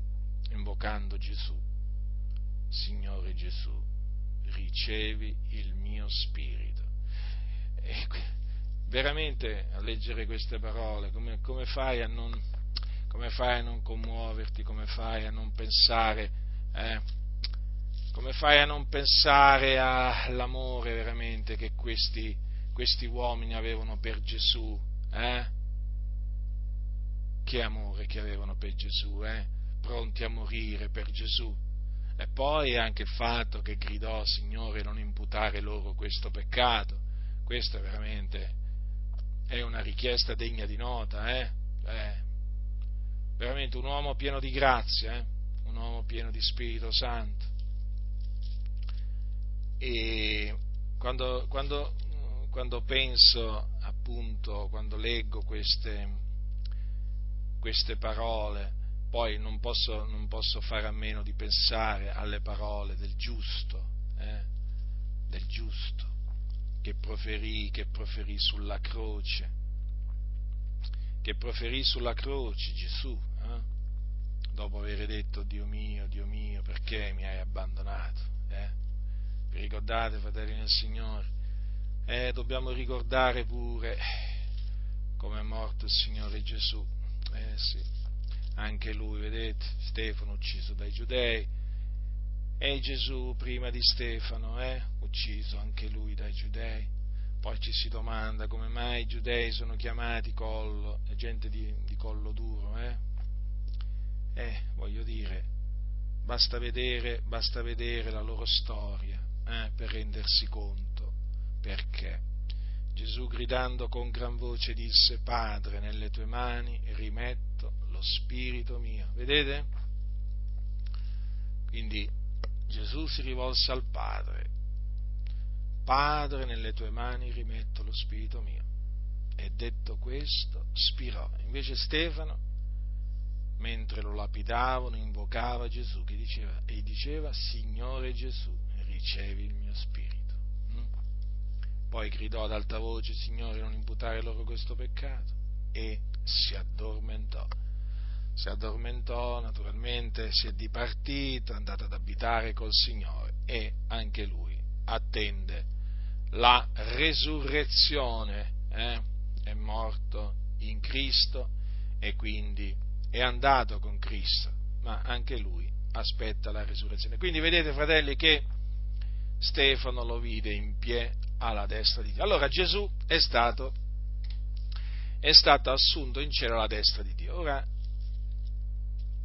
invocando Gesù. Signore Gesù, ricevi il mio spirito. E veramente a leggere queste parole, come, come, fai non, come, fai a non, commuoverti, come fai a non pensare eh, come fai a non pensare all'amore veramente che questi, questi uomini avevano per Gesù? Eh? Che amore che avevano per Gesù, eh? Pronti a morire per Gesù. E poi anche il fatto che gridò, Signore, non imputare loro questo peccato. Questo è veramente è una richiesta degna di nota, eh? eh veramente un uomo pieno di grazia, eh? un uomo pieno di Spirito Santo e quando, quando, quando penso appunto, quando leggo queste, queste parole, poi non posso, non posso, fare a meno di pensare alle parole del giusto, eh? del giusto che proferì, che proferì sulla croce, che proferì sulla croce Gesù, eh? dopo aver detto Dio mio, Dio mio, perché mi hai abbandonato? Eh? Vi ricordate, fratelli del Signore? Eh, dobbiamo ricordare pure come è morto il Signore Gesù. Eh sì, anche lui, vedete, Stefano ucciso dai giudei, e Gesù prima di Stefano, eh, ucciso anche lui dai giudei. Poi ci si domanda come mai i giudei sono chiamati collo, gente di, di collo duro, eh? Eh, voglio dire, basta vedere, basta vedere la loro storia eh, per rendersi conto perché. Gesù gridando con gran voce disse, Padre, nelle tue mani rimetto lo spirito mio. Vedete? Quindi Gesù si rivolse al Padre. Padre, nelle tue mani rimetto lo spirito mio. E detto questo, spirò. Invece Stefano, mentre lo lapidavano, invocava Gesù che diceva, e diceva, Signore Gesù, ricevi il mio spirito. Poi gridò ad alta voce, Signore, non imputare loro questo peccato. E si addormentò si addormentò, naturalmente si è dipartito, è andato ad abitare col Signore e anche lui attende la resurrezione, eh? è morto in Cristo e quindi è andato con Cristo, ma anche lui aspetta la resurrezione. Quindi vedete, fratelli, che Stefano lo vide in piedi alla destra di Dio. Allora Gesù è stato, è stato assunto in cielo alla destra di Dio. Ora,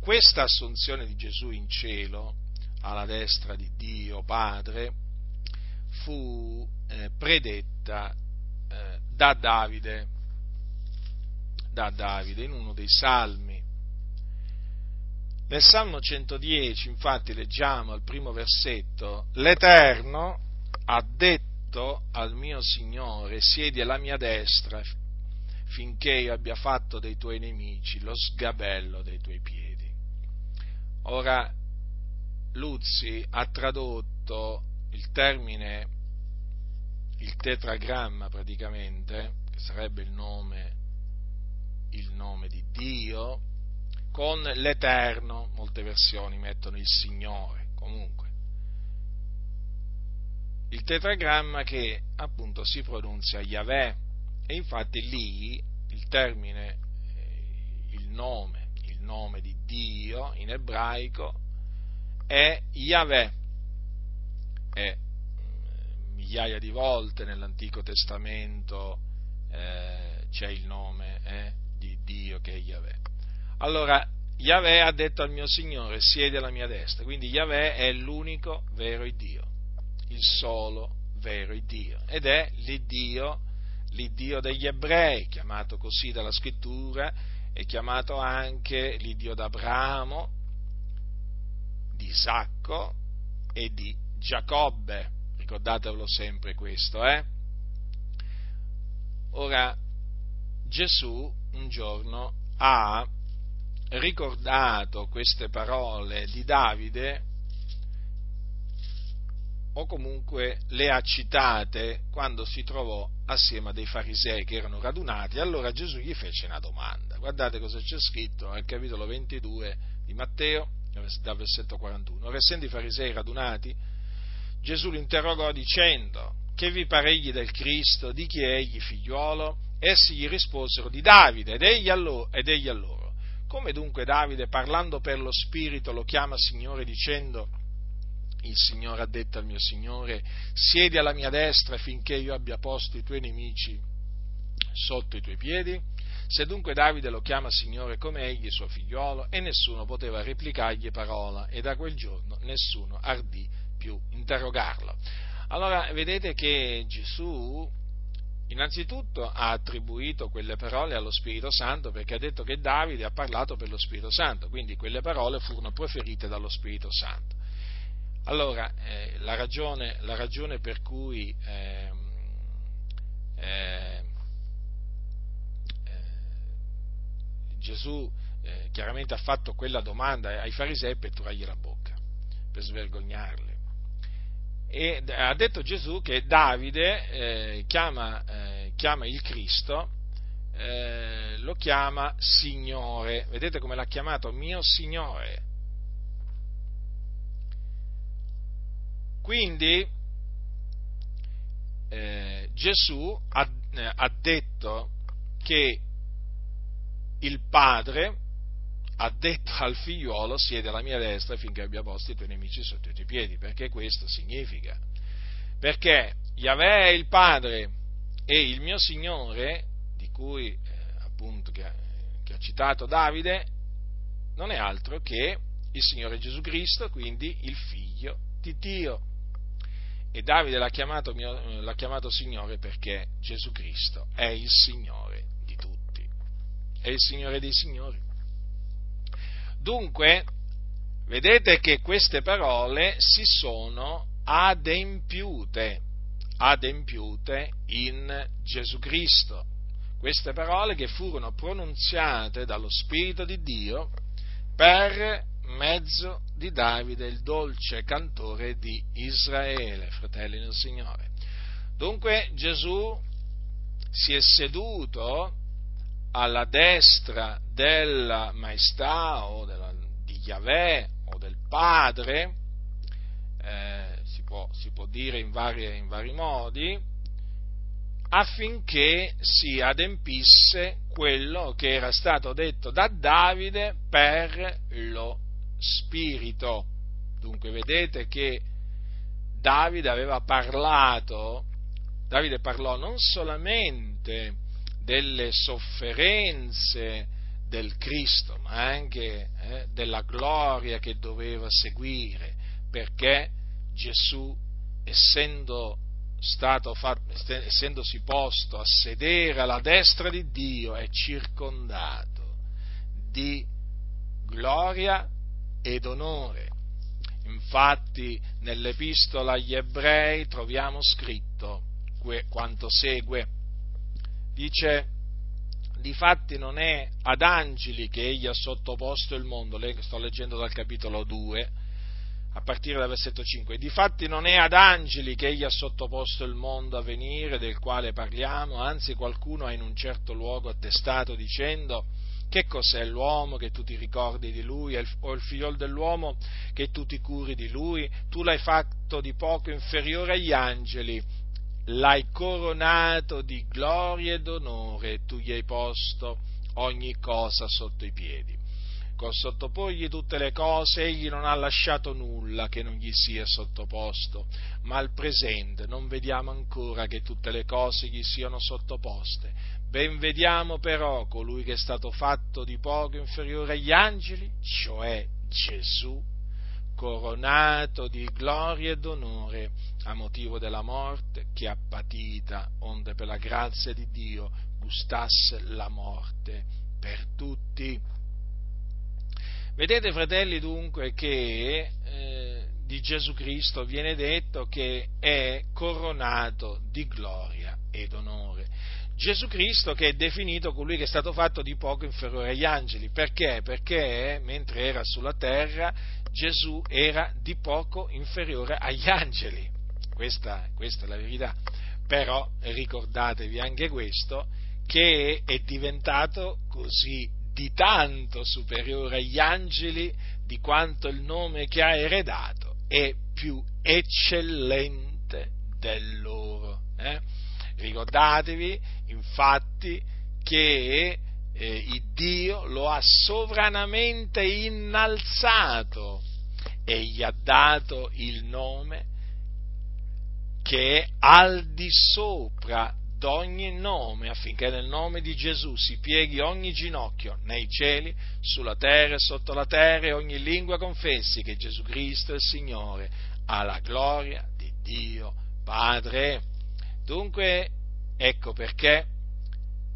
questa assunzione di Gesù in cielo, alla destra di Dio Padre, fu eh, predetta eh, da Davide, da Davide in uno dei salmi. Nel Salmo 110, infatti, leggiamo al primo versetto, l'Eterno ha detto al mio Signore, siedi alla mia destra finché io abbia fatto dei tuoi nemici lo sgabello dei tuoi piedi. Ora, Luzzi ha tradotto il termine, il tetragramma praticamente, che sarebbe il nome, il nome di Dio, con l'Eterno, molte versioni mettono il Signore, comunque. Il tetragramma che appunto si pronuncia Yahweh e infatti lì il termine, eh, il nome nome di Dio in ebraico è Yahweh. E mm, migliaia di volte nell'Antico Testamento eh, c'è il nome eh, di Dio che è Yahweh. Allora, Yahweh ha detto al mio Signore, siedi alla mia destra, quindi Yahweh è l'unico vero Dio, il solo vero Dio, ed è l'Iddio, l'Iddio degli ebrei, chiamato così dalla scrittura, è chiamato anche l'Iddio d'Abramo, di Isacco e di Giacobbe. Ricordatevelo sempre questo, eh? Ora, Gesù un giorno ha ricordato queste parole di Davide o comunque le ha citate quando si trovò assieme a dei farisei che erano radunati, allora Gesù gli fece una domanda. Guardate cosa c'è scritto nel capitolo 22 di Matteo, dal versetto 41. Ora, essendo i farisei radunati, Gesù li interrogò dicendo, che vi pare egli del Cristo, di chi è egli figliuolo? Essi gli risposero di Davide ed egli, a loro, Come dunque Davide, parlando per lo Spirito, lo chiama Signore dicendo, il Signore ha detto al mio Signore, siedi alla mia destra finché io abbia posto i tuoi nemici sotto i tuoi piedi? Se dunque Davide lo chiama Signore come egli suo figliolo, e nessuno poteva replicargli parola, e da quel giorno nessuno ardì più interrogarlo. Allora vedete che Gesù innanzitutto ha attribuito quelle parole allo Spirito Santo perché ha detto che Davide ha parlato per lo Spirito Santo, quindi quelle parole furono proferite dallo Spirito Santo. Allora, eh, la, ragione, la, ragione, per cui eh, eh, Gesù eh, chiaramente ha fatto quella domanda ai farisei per petturargli la bocca, per svergognarli. E ha detto Gesù che Davide eh, chiama, eh, chiama, il Cristo, eh, lo chiama Signore. Vedete come l'ha chiamato? Mio Signore. Quindi eh, Gesù ha, eh, ha detto che il Padre ha detto al figliuolo siede alla mia destra finché abbia posto i tuoi nemici sotto i tuoi piedi, perché questo significa. Perché Yahweh è il Padre e il mio Signore, di cui eh, appunto che, che ha citato Davide, non è altro che il Signore Gesù Cristo, quindi il figlio di Dio. E Davide l'ha chiamato, l'ha chiamato Signore perché Gesù Cristo è il Signore di tutti, è il Signore dei Signori. Dunque, vedete che queste parole si sono adempiute, adempiute in Gesù Cristo. Queste parole che furono pronunziate dallo Spirito di Dio per mezzo di Davide, il dolce cantore di Israele, fratelli del Signore. Dunque Gesù si è seduto alla destra della maestà o della, di Yahweh o del Padre, eh, si, può, si, può, dire in, varie, in vari modi, affinché si adempisse quello che era stato detto da Davide per lo Spirito. Dunque vedete che Davide aveva parlato, Davide parlò non solamente delle sofferenze del Cristo, ma anche eh, della gloria che doveva seguire, perché Gesù, essendo fatto, essendosi posto a sedere alla destra di Dio, è circondato di gloria ed onore. Infatti nell'epistola agli ebrei troviamo scritto quanto segue dice, difatti non è ad angeli che egli ha sottoposto il mondo, sto leggendo dal capitolo 2, a partire dal versetto 5, difatti non è ad angeli che egli ha sottoposto il mondo a venire, del quale parliamo, anzi qualcuno ha in un certo luogo attestato dicendo, che cos'è l'uomo che tu ti ricordi di lui, o il figliol dell'uomo che tu ti curi di lui? Tu l'hai fatto di poco inferiore agli angeli, l'hai coronato di gloria ed onore, tu gli hai posto ogni cosa sotto i piedi. Col sottoporgli tutte le cose egli non ha lasciato nulla che non gli sia sottoposto, ma al presente non vediamo ancora che tutte le cose gli siano sottoposte. Ben vediamo però colui che è stato fatto di poco inferiore agli angeli, cioè Gesù, coronato di gloria ed onore a motivo della morte che ha patita, onde per la grazia di Dio gustasse la morte per tutti. Vedete, fratelli, dunque, che eh, di Gesù Cristo viene detto che è coronato di gloria ed onore. Gesù Cristo che è definito colui che è stato fatto di poco inferiore agli angeli. Perché? Perché mentre era sulla terra Gesù era di poco inferiore agli angeli. Questa, questa è la verità. Però ricordatevi anche questo, che è diventato così di tanto superiore agli angeli di quanto il nome che ha eredato è più eccellente del loro. Eh? Ricordatevi infatti che eh, Dio lo ha sovranamente innalzato e gli ha dato il nome che è al di sopra d'ogni nome, affinché nel nome di Gesù si pieghi ogni ginocchio nei cieli, sulla terra e sotto la terra e ogni lingua confessi che Gesù Cristo è il Signore, alla gloria di Dio Padre. Dunque, ecco perché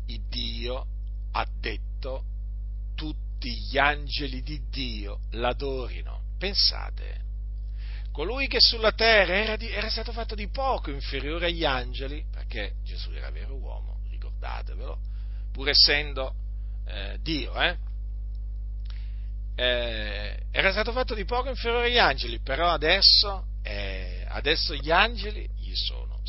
il Dio ha detto tutti gli angeli di Dio l'adorino. Pensate, colui che sulla terra era, di, era, stato fatto di poco inferiore agli angeli, perché Gesù era vero uomo, ricordatevelo, pur essendo eh, Dio, eh? eh? era stato fatto di poco inferiore agli angeli, però adesso, eh, adesso gli angeli gli sono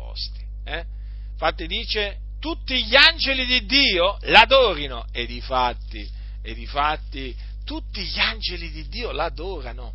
sottoposti. Eh? Infatti dice, tutti gli angeli di Dio l'adorino, e di fatti, e di fatti tutti gli angeli di Dio l'adorano.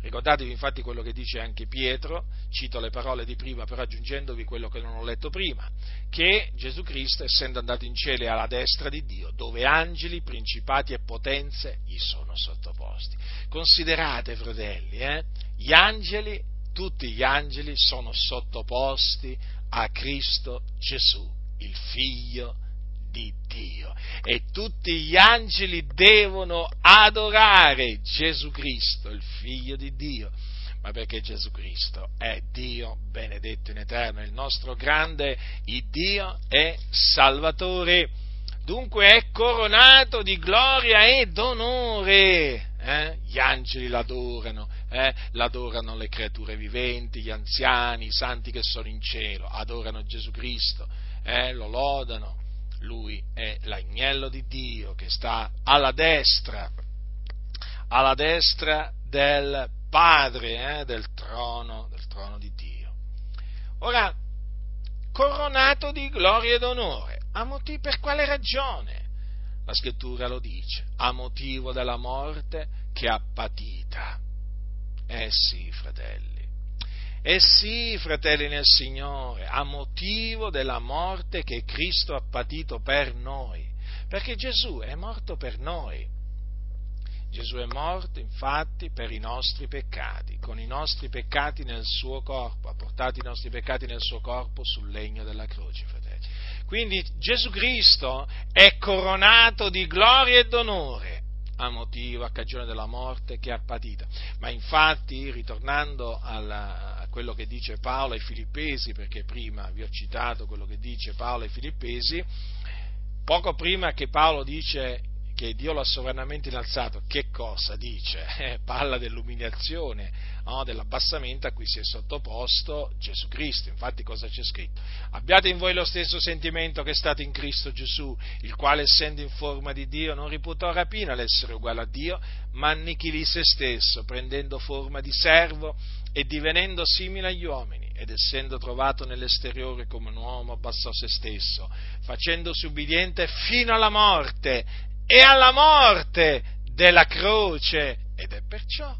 Ricordatevi infatti quello che dice anche Pietro, cito le parole di prima però aggiungendovi quello che non ho letto prima, che Gesù Cristo essendo andato in cielo è alla destra di Dio, dove angeli, principati e potenze gli sono sottoposti. Considerate, fratelli, eh, gli angeli, tutti gli angeli sono sottoposti a Cristo Gesù, il Figlio di Dio. E tutti gli angeli devono adorare Gesù Cristo, il Figlio di Dio. Ma perché Gesù Cristo è Dio benedetto in eterno, il nostro grande Dio e Salvatore. Dunque è coronato di gloria e d'onore. Eh? Gli angeli l'adorano, eh? l'adorano le creature viventi, gli anziani, i santi che sono in cielo, adorano Gesù Cristo, eh? lo lodano, lui è l'agnello di Dio che sta alla destra, alla destra del Padre, eh, del, trono, del trono di Dio. Ora, coronato di gloria ed onore, a motivo, per quale ragione? La scrittura lo dice, a motivo della morte che ha patita. Eh sì, fratelli e sì, fratelli nel Signore, a motivo della morte che Cristo ha patito per noi, perché Gesù è morto per noi. Gesù è morto infatti per i nostri peccati, con i nostri peccati nel suo corpo, ha portato i nostri peccati nel suo corpo sul legno della croce, fratelli. Quindi Gesù Cristo è coronato di gloria e d'onore a motivo, a cagione della morte che ha patito. Ma infatti, ritornando alla, quello che dice Paolo ai Filippesi, perché prima vi ho citato quello che dice Paolo ai Filippesi, poco prima che Paolo dice che Dio l'ha sovranamente innalzato, che cosa dice? Eh, parla dell'umiliazione, no? dell'abbassamento a cui si è sottoposto Gesù Cristo. Infatti cosa c'è scritto? Abbiate in voi lo stesso sentimento che è stato in Cristo Gesù, il quale essendo in forma di Dio non riputò rapina l'essere uguale a Dio, ma annichilì se stesso, prendendo forma di servo e divenendo simile agli uomini, ed essendo trovato nell'esteriore come un uomo abbassò se stesso, facendosi ubbidiente fino alla morte e alla morte della croce. Ed è perciò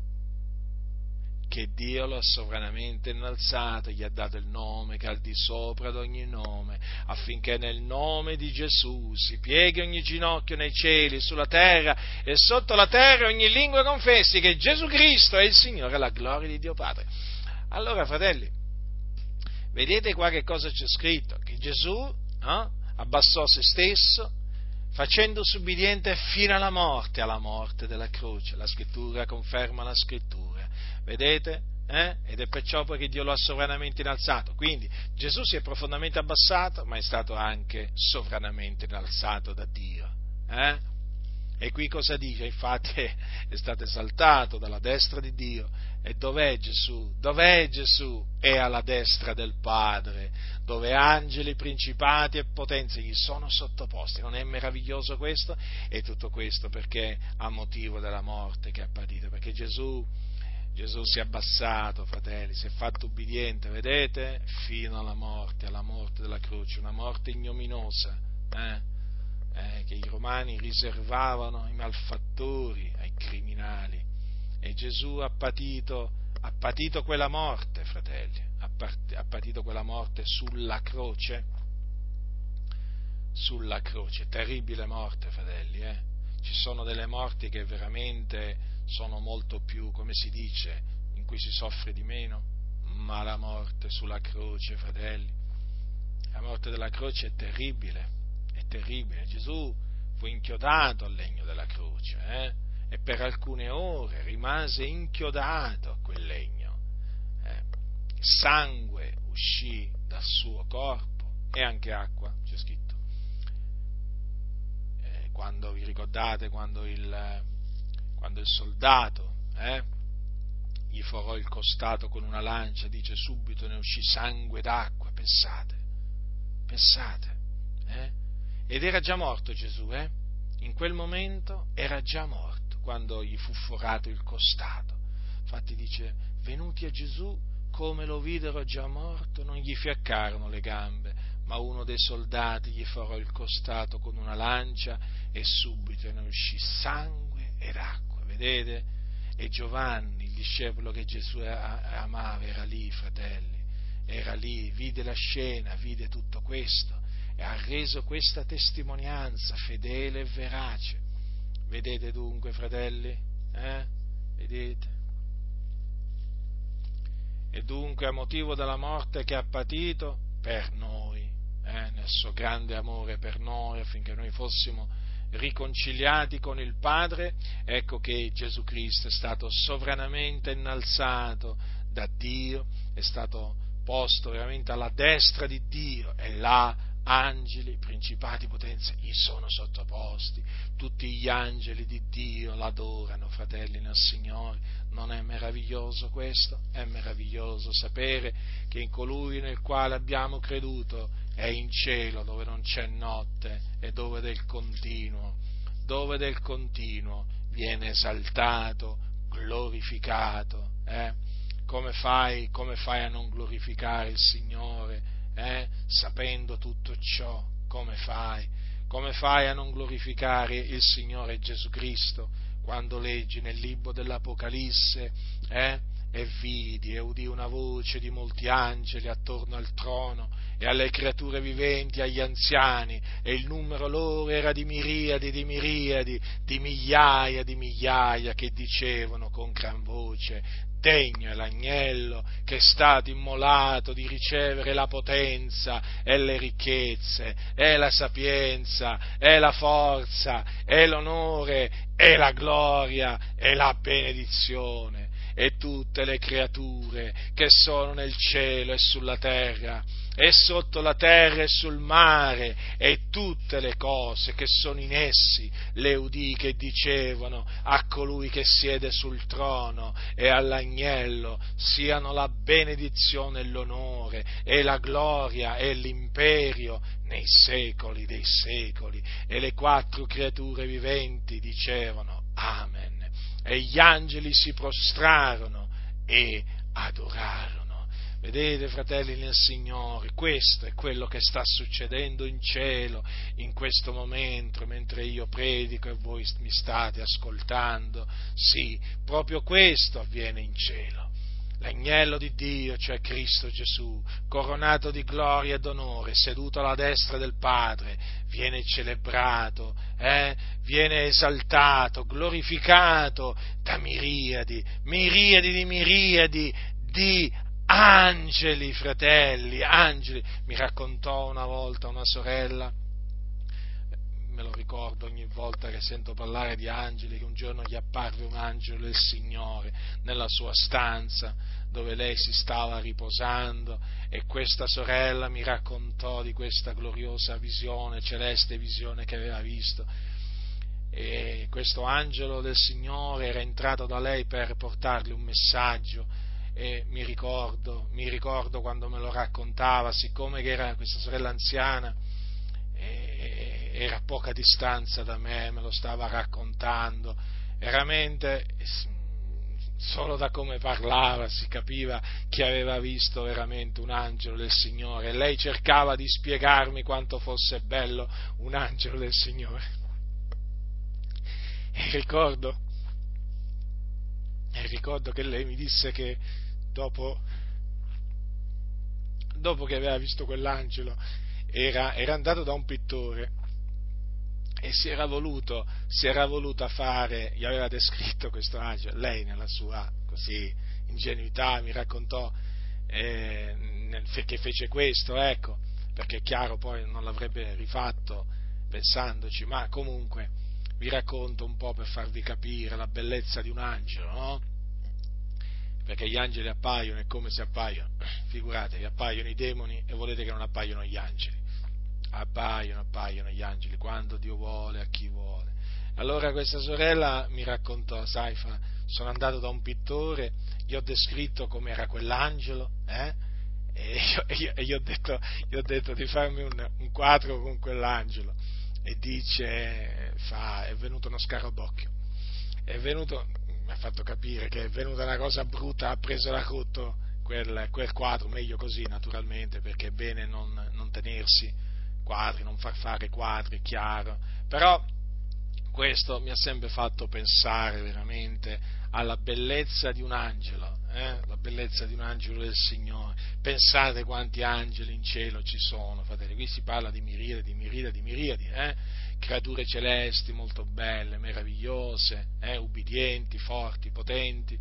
che Dio lo ha sovranamente innalzato, gli ha dato il nome che al di sopra di ogni nome, affinché nel nome di Gesù si pieghi ogni ginocchio nei cieli, sulla terra e sotto la terra ogni lingua confessi che Gesù Cristo è il Signore, la gloria di Dio Padre. Allora, fratelli, vedete qua che cosa c'è scritto? Che Gesù eh, abbassò se stesso, facendosi ubbidiente fino alla morte, alla morte della croce. La scrittura conferma la scrittura Vedete? Eh? Ed è perciò poi che Dio lo ha sovranamente innalzato. Quindi Gesù si è profondamente abbassato, ma è stato anche sovranamente innalzato da Dio. Eh? E qui cosa dice? Infatti è stato esaltato dalla destra di Dio. E dov'è Gesù? Dov'è Gesù? È alla destra del Padre, dove angeli, principati e potenze gli sono sottoposti. Non è meraviglioso questo? E tutto questo perché a motivo della morte che ha patito, perché Gesù Gesù si è abbassato, fratelli, si è fatto ubbidiente, vedete? Fino alla morte, alla morte della croce, una morte ignominosa, eh? Eh, che i romani riservavano ai malfattori, ai criminali. E Gesù ha patito, ha patito quella morte, fratelli, ha, part- ha patito quella morte sulla croce, sulla croce, terribile morte, fratelli, eh? Ci sono delle morti che veramente sono molto più, come si dice, in cui si soffre di meno, ma la morte sulla croce, fratelli, la morte della croce è terribile, terribile. Gesù fu inchiodato al legno della croce eh? e per alcune ore rimase inchiodato a quel legno. Eh? Sangue uscì dal suo corpo e anche acqua, c'è scritto. Eh, quando vi ricordate quando il quando il soldato eh, gli forò il costato con una lancia, dice subito ne uscì sangue d'acqua, pensate, pensate, eh? Ed era già morto Gesù, eh? in quel momento era già morto quando gli fu forato il costato. Infatti dice, venuti a Gesù, come lo videro già morto, non gli fiaccarono le gambe, ma uno dei soldati gli forò il costato con una lancia e subito ne uscì sangue ed acqua. Vedete? E Giovanni, il discepolo che Gesù amava, era lì, fratelli, era lì, vide la scena, vide tutto questo e ha reso questa testimonianza fedele e verace. Vedete dunque, fratelli? Eh? Vedete? E dunque a motivo della morte che ha patito per noi, eh, nel suo grande amore per noi, affinché noi fossimo riconciliati con il Padre, ecco che Gesù Cristo è stato sovranamente innalzato da Dio, è stato posto veramente alla destra di Dio e là angeli, principati, potenze gli sono sottoposti, tutti gli angeli di Dio l'adorano, fratelli nel Signore. Non è meraviglioso questo? È meraviglioso sapere che in colui nel quale abbiamo creduto è in cielo dove non c'è notte e dove del continuo, dove del continuo viene esaltato, glorificato. Eh? Come, fai, come fai a non glorificare il Signore? Eh, sapendo tutto ciò, come fai? Come fai a non glorificare il Signore Gesù Cristo quando leggi nel libro dell'Apocalisse eh, e vidi e udì una voce di molti angeli attorno al trono e alle creature viventi, agli anziani, e il numero loro era di miriadi, di miriadi, di migliaia, di migliaia, che dicevano con gran voce, degno è l'agnello che è stato immolato di ricevere la potenza e le ricchezze, e la sapienza, e la forza, e l'onore, e la gloria, e la benedizione. E tutte le creature che sono nel cielo e sulla terra e sotto la terra e sul mare e tutte le cose che sono in essi, le udì che dicevano a colui che siede sul trono e all'agnello siano la benedizione e l'onore e la gloria e l'imperio nei secoli dei secoli. E le quattro creature viventi dicevano Amen. E gli angeli si prostrarono e adorarono. Vedete, fratelli nel Signore, questo è quello che sta succedendo in cielo in questo momento, mentre io predico e voi mi state ascoltando. Sì, proprio questo avviene in cielo. L'agnello di Dio, cioè Cristo Gesù, coronato di gloria ed onore, seduto alla destra del Padre, viene celebrato, eh? viene esaltato, glorificato da miriadi, miriadi di miriadi di angeli, fratelli, angeli. Mi raccontò una volta una sorella, me lo ricordo ogni volta che sento parlare di angeli, che un giorno gli apparve un angelo del Signore nella sua stanza dove lei si stava riposando e questa sorella mi raccontò di questa gloriosa visione, celeste visione che aveva visto. E questo angelo del Signore era entrato da lei per portarle un messaggio e mi ricordo, mi ricordo quando me lo raccontava, siccome era questa sorella anziana, era a poca distanza da me, me lo stava raccontando, veramente solo da come parlava si capiva che aveva visto veramente un angelo del Signore lei cercava di spiegarmi quanto fosse bello un angelo del Signore. E ricordo, e ricordo che lei mi disse che dopo, dopo che aveva visto quell'angelo, era, era andato da un pittore e si era voluto, si era voluta fare, gli aveva descritto questo angelo, lei nella sua così, ingenuità mi raccontò eh, che fece questo, ecco, perché è chiaro poi non l'avrebbe rifatto pensandoci, ma comunque vi racconto un po' per farvi capire la bellezza di un angelo, no? Perché gli angeli appaiono e come si appaiono? Figuratevi, appaiono i demoni e volete che non appaiono gli angeli. Appaiono, appaiono gli angeli quando Dio vuole, a chi vuole. Allora questa sorella mi raccontò, sai, fa, sono andato da un pittore, gli ho descritto come era quell'angelo, eh? e, e, io, e gli, ho detto, gli, ho detto, di farmi un, un quadro con quell'angelo. e dice, fa, è venuto uno scarabocchio, è venuto, mi ha fatto capire che è venuta una cosa brutta, ha preso da rotto quel, quel, quadro, meglio così naturalmente, perché è bene non, non tenersi quadri, non far fare quadri, chiaro, però questo mi ha sempre fatto pensare veramente alla bellezza di un angelo, eh? la bellezza di un angelo del Signore. Pensate quanti angeli in cielo ci sono, fratelli. Qui si parla di miriadi, di miriadi, di miriadi, eh? Creature celesti molto belle, meravigliose, eh? ubbidienti, forti, potenti.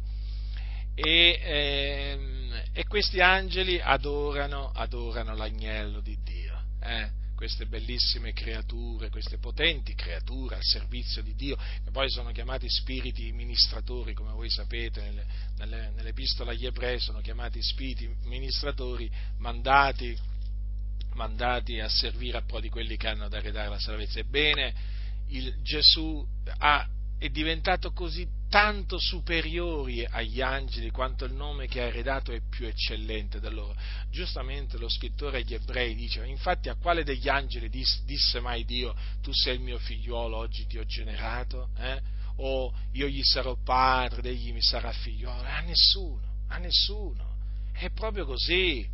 E, ehm, e, questi angeli adorano, adorano l'agnello di Dio. Eh? queste bellissime creature, queste potenti creature al servizio di Dio, che poi sono chiamati spiriti ministratori, come voi sapete, nelle, nelle, nell'epistola agli ebrei sono chiamati spiriti ministratori mandati, mandati a servire a pro di quelli che hanno da redare la salvezza. Ebbene, il Gesù ha, è diventato così tanto superiori agli angeli quanto il nome che ha eredato è più eccellente da loro. Giustamente lo scrittore agli ebrei dice, infatti a quale degli angeli disse, mai Dio, tu sei il mio figliuolo, oggi ti ho generato? Eh? O io gli sarò padre, egli mi sarà figliuolo? A nessuno, a nessuno. È proprio così.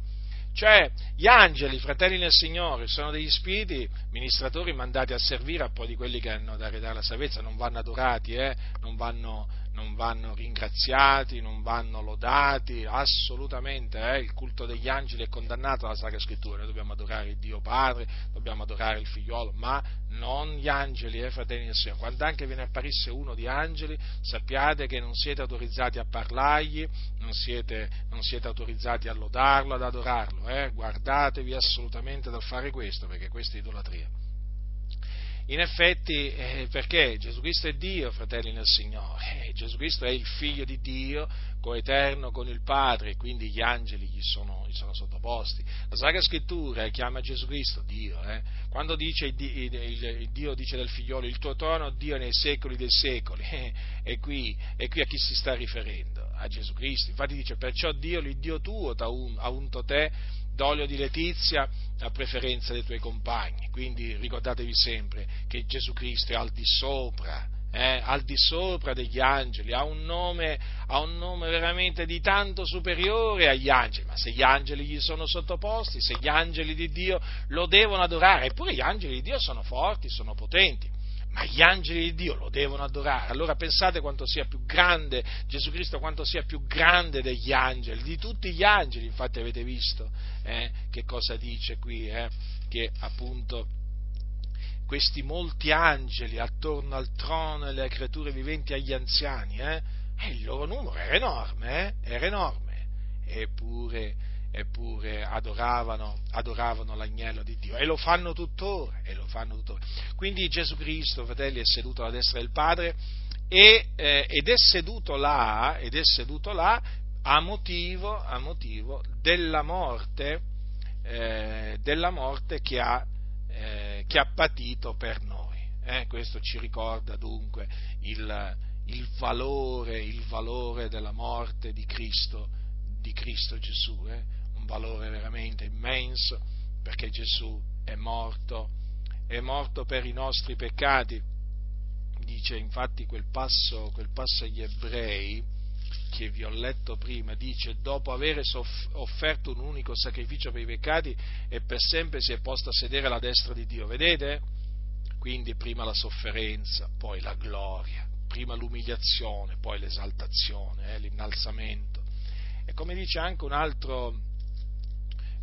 Cioè, gli angeli, fratelli nel Signore, sono degli spiriti ministratori mandati a servire a po' di quelli che hanno da redare la salvezza, non vanno adorati, eh? non, vanno, non, vanno, ringraziati, non vanno lodati, assolutamente. Eh? Il culto degli angeli è condannato dalla Sacra Scrittura, noi dobbiamo adorare il Dio Padre, dobbiamo adorare il Figliolo, ma non gli angeli, eh, fratelli del Signore. Quando anche ve ne apparisse uno di angeli, sappiate che non siete autorizzati a parlargli, non siete, non siete autorizzati a lodarlo, ad adorarlo. Eh? Guardatevi assolutamente dal fare questo, perché questa è idolatria. In effetti, eh, perché Gesù Cristo è Dio, fratelli nel Signore, eh, Gesù Cristo è il figlio di Dio, coeterno con il Padre, quindi gli angeli gli sono, gli sono sottoposti. La Sacra Scrittura chiama Gesù Cristo Dio. Eh? Quando dice il, il, il, Dio dice del figliolo, il tuo trono Dio nei secoli dei secoli, e, qui, qui a chi si sta riferendo? A Gesù Cristo. Infatti dice, perciò Dio, l'Iddio tuo, ha unto te d'olio di letizia a preferenza dei tuoi compagni. Quindi ricordatevi sempre che Gesù Cristo è al di sopra eh, al di sopra degli angeli, ha un, nome, ha un nome veramente di tanto superiore agli angeli, ma se gli angeli gli sono sottoposti, se gli angeli di Dio lo devono adorare, eppure gli angeli di Dio sono forti, sono potenti, ma gli angeli di Dio lo devono adorare. Allora pensate quanto sia più grande Gesù Cristo, quanto sia più grande degli angeli, di tutti gli angeli, infatti avete visto eh, che cosa dice qui, eh, che appunto questi molti angeli attorno al trono e le creature viventi agli anziani, eh? E il loro numero era enorme, eh? era enorme, eppure, eppure adoravano, adoravano, l'agnello di Dio e lo fanno tuttora, lo fanno tuttora. Quindi Gesù Cristo, fratelli, è seduto alla destra del Padre e, eh, ed, è seduto là, ed è seduto là a motivo, a motivo della morte, eh, della morte che ha eh, che ha patito per noi. Eh? Questo ci ricorda dunque il, il, valore, il, valore, della morte di Cristo, di Cristo Gesù, eh? Valore veramente immenso perché Gesù è morto, è morto per i nostri peccati. Dice infatti quel passo, quel passo agli ebrei, che vi ho letto prima, dice dopo aver offerto un unico sacrificio per i peccati e per sempre si è posto a sedere alla destra di Dio. Vedete? Quindi prima la sofferenza, poi la gloria, prima l'umiliazione, poi l'esaltazione, eh, l'innalzamento. E come dice anche un altro,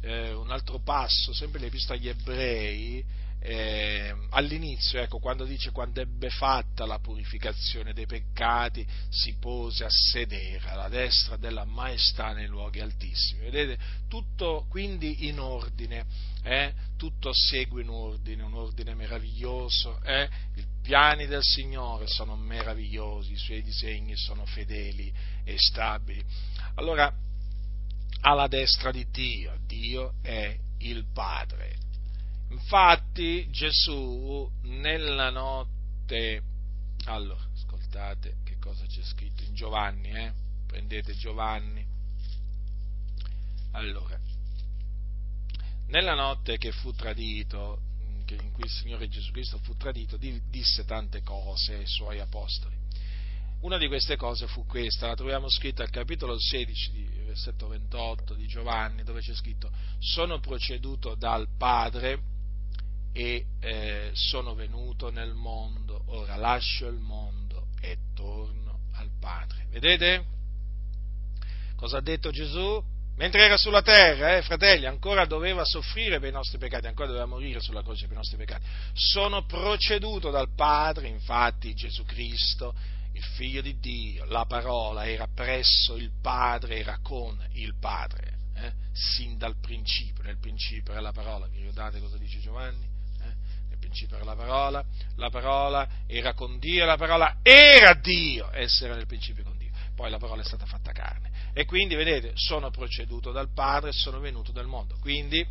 eh, un altro passo, sempre l'epistola agli ebrei, eh, all'inizio, ecco, quando dice quando ebbe fatta la purificazione dei peccati, si pose a sedere alla destra della maestà nei luoghi altissimi. Vedete? Tutto quindi in ordine, eh? tutto segue in ordine, un ordine meraviglioso. Eh? I piani del Signore sono meravigliosi, i suoi disegni sono fedeli e stabili. Allora, alla destra di Dio, Dio è il Padre Infatti Gesù nella notte, allora, ascoltate che cosa c'è scritto in Giovanni, eh? prendete Giovanni, allora, nella notte che fu tradito, in cui il Signore Gesù Cristo fu tradito, disse tante cose ai suoi apostoli. Una di queste cose fu questa, la troviamo scritta al capitolo 16, versetto 28 di Giovanni, dove c'è scritto, sono proceduto dal Padre e eh, sono venuto nel mondo, ora lascio il mondo e torno al Padre. Vedete? Cosa ha detto Gesù? Mentre era sulla terra, eh, fratelli, ancora doveva soffrire per i nostri peccati, ancora doveva morire sulla croce per i nostri peccati. Sono proceduto dal Padre, infatti Gesù Cristo figlio di Dio, la parola era presso il Padre, era con il Padre, eh? sin dal principio, nel principio era la parola, vi ricordate cosa dice Giovanni? Eh? Nel principio era la parola, la parola era con Dio, la parola era Dio, essa era nel principio con Dio, poi la parola è stata fatta carne. E quindi, vedete, sono proceduto dal Padre sono venuto nel mondo. Quindi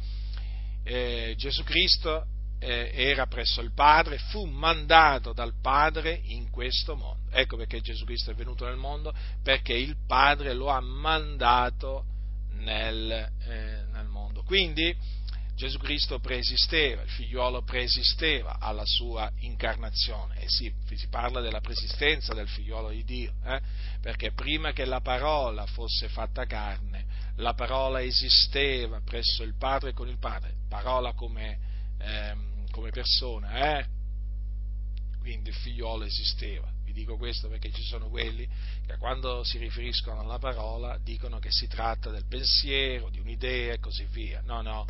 eh, Gesù Cristo eh, era presso il Padre, fu mandato dal Padre in questo mondo. Ecco perché Gesù Cristo è venuto nel mondo, perché il Padre lo ha mandato nel, eh, nel mondo. Quindi Gesù Cristo preesisteva, il figliuolo preesisteva alla sua incarnazione. E sì, si parla della preesistenza del figliuolo di Dio, eh? perché prima che la parola fosse fatta carne, la parola esisteva presso il Padre e con il Padre, parola come ehm, come persona, eh? quindi il figliolo esisteva. Vi dico questo perché ci sono quelli che quando si riferiscono alla parola dicono che si tratta del pensiero, di un'idea e così via. No, no,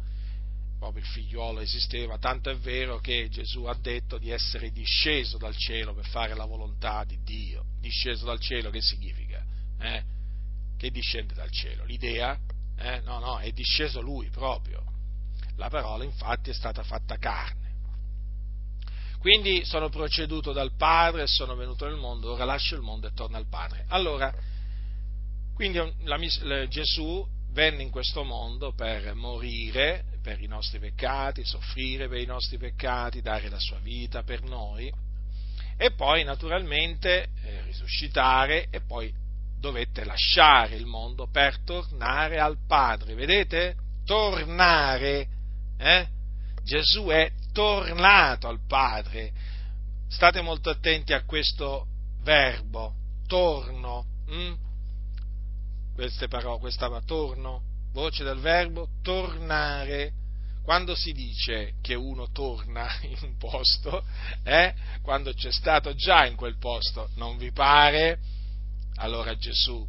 proprio il figliolo esisteva, tanto è vero che Gesù ha detto di essere disceso dal cielo per fare la volontà di Dio. Disceso dal cielo che significa? Eh? Che discende dal cielo? L'idea? Eh? No, no, è disceso lui proprio. La parola infatti è stata fatta carne. Quindi sono proceduto dal Padre sono venuto nel mondo, ora lascio il mondo e torno al Padre. Allora, quindi la, la, Gesù venne in questo mondo per morire per i nostri peccati, soffrire per i nostri peccati, dare la sua vita per noi e poi naturalmente eh, risuscitare e poi dovette lasciare il mondo per tornare al Padre. Vedete? Tornare eh? Gesù è tornato al Padre. State molto attenti a questo verbo, torno. Hm? Queste parole, questa torno, voce del verbo tornare. Quando si dice che uno torna in un posto, eh? quando c'è stato già in quel posto, non vi pare? Allora Gesù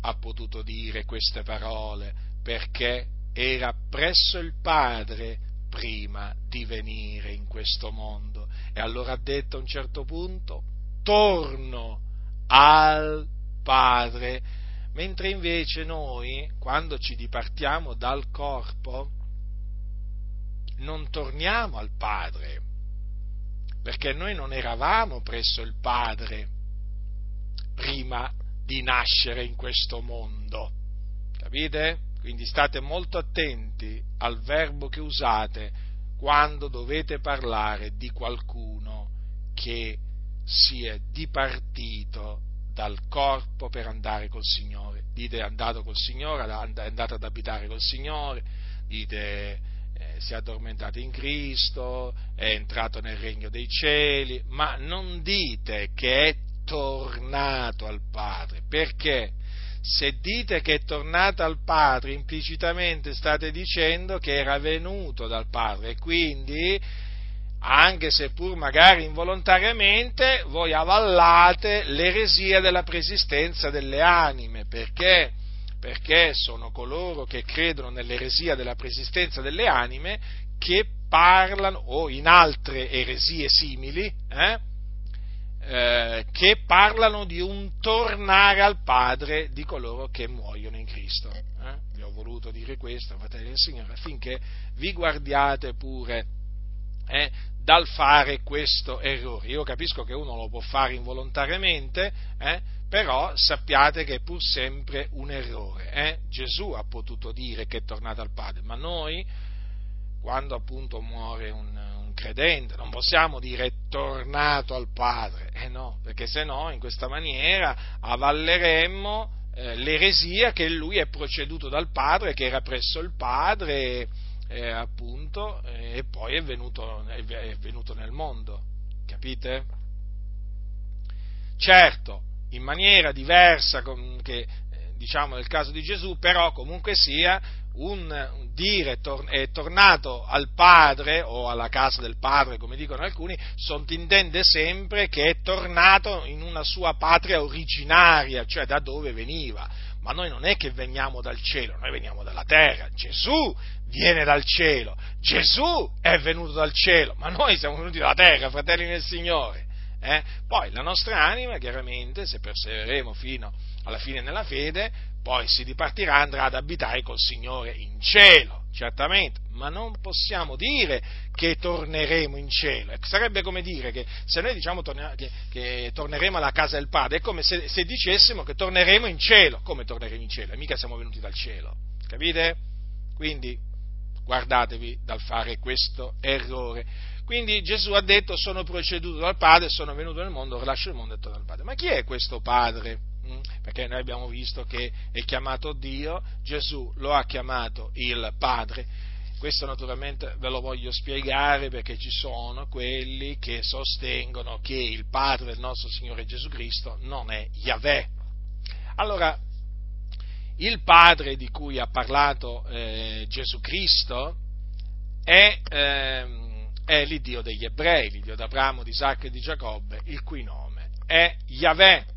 ha potuto dire queste parole perché era presso il Padre prima di venire in questo mondo. E allora ha detto a un certo punto, torno al Padre, mentre invece noi, quando ci dipartiamo dal corpo, non torniamo al Padre, perché noi non eravamo presso il Padre prima di nascere in questo mondo. Capite? Quindi state molto attenti al verbo che usate quando dovete parlare di qualcuno che si è dipartito dal corpo per andare col Signore. Dite è andato col Signore, è andato ad abitare col Signore, dite eh, si è addormentato in Cristo, è entrato nel regno dei cieli, ma non dite che è tornato al Padre. Perché? Se dite che è tornato al Padre, implicitamente state dicendo che era venuto dal Padre. Quindi, anche se pur magari involontariamente, voi avallate l'eresia della preesistenza delle anime, perché? Perché sono coloro che credono nell'eresia della preesistenza delle anime che parlano, o in altre eresie simili, eh, eh, che parlano di un tornare al Padre di coloro che muoiono in Cristo. Eh? Vi ho voluto dire questo, fratelli del Signore, affinché vi guardiate pure eh, dal fare questo errore. Io capisco che uno lo può fare involontariamente, eh, però sappiate che è pur sempre un errore. Eh? Gesù ha potuto dire che è tornato al Padre, ma noi, quando appunto muore un, credente, non possiamo dire tornato al Padre, eh no, perché se no in questa maniera avalleremmo eh, l'eresia che lui è proceduto dal Padre, che era presso il Padre eh, appunto, eh, e poi è venuto, è venuto nel mondo, capite? Certo, in maniera diversa che eh, diciamo nel caso di Gesù, però comunque sia un dire è tornato al padre o alla casa del padre, come dicono alcuni, sottintende sempre che è tornato in una sua patria originaria, cioè da dove veniva. Ma noi non è che veniamo dal cielo, noi veniamo dalla terra. Gesù viene dal cielo, Gesù è venuto dal cielo, ma noi siamo venuti dalla terra, fratelli del Signore. Eh? Poi la nostra anima, chiaramente, se persevereremo fino alla fine nella fede, poi si dipartirà, andrà ad abitare col Signore in cielo, certamente, ma non possiamo dire che torneremo in cielo. Sarebbe come dire che se noi diciamo che, che torneremo alla casa del Padre, è come se, se, dicessimo che torneremo in cielo. Come torneremo in cielo? E mica siamo venuti dal cielo, capite? Quindi guardatevi dal fare questo errore. Quindi Gesù ha detto sono proceduto dal Padre, sono venuto nel mondo, lascio il mondo e torno al Padre. Ma chi è questo Padre? Mm? Perché noi abbiamo visto che è chiamato Dio, Gesù lo ha chiamato il Padre. Questo naturalmente ve lo voglio spiegare perché ci sono quelli che sostengono che il Padre del nostro Signore Gesù Cristo non è Yahweh. Allora, il Padre di cui ha parlato eh, Gesù Cristo è, eh, è l'Iddio degli ebrei, l'Iddio d'Abramo, di Isacco e di Giacobbe, il cui nome è Yahweh.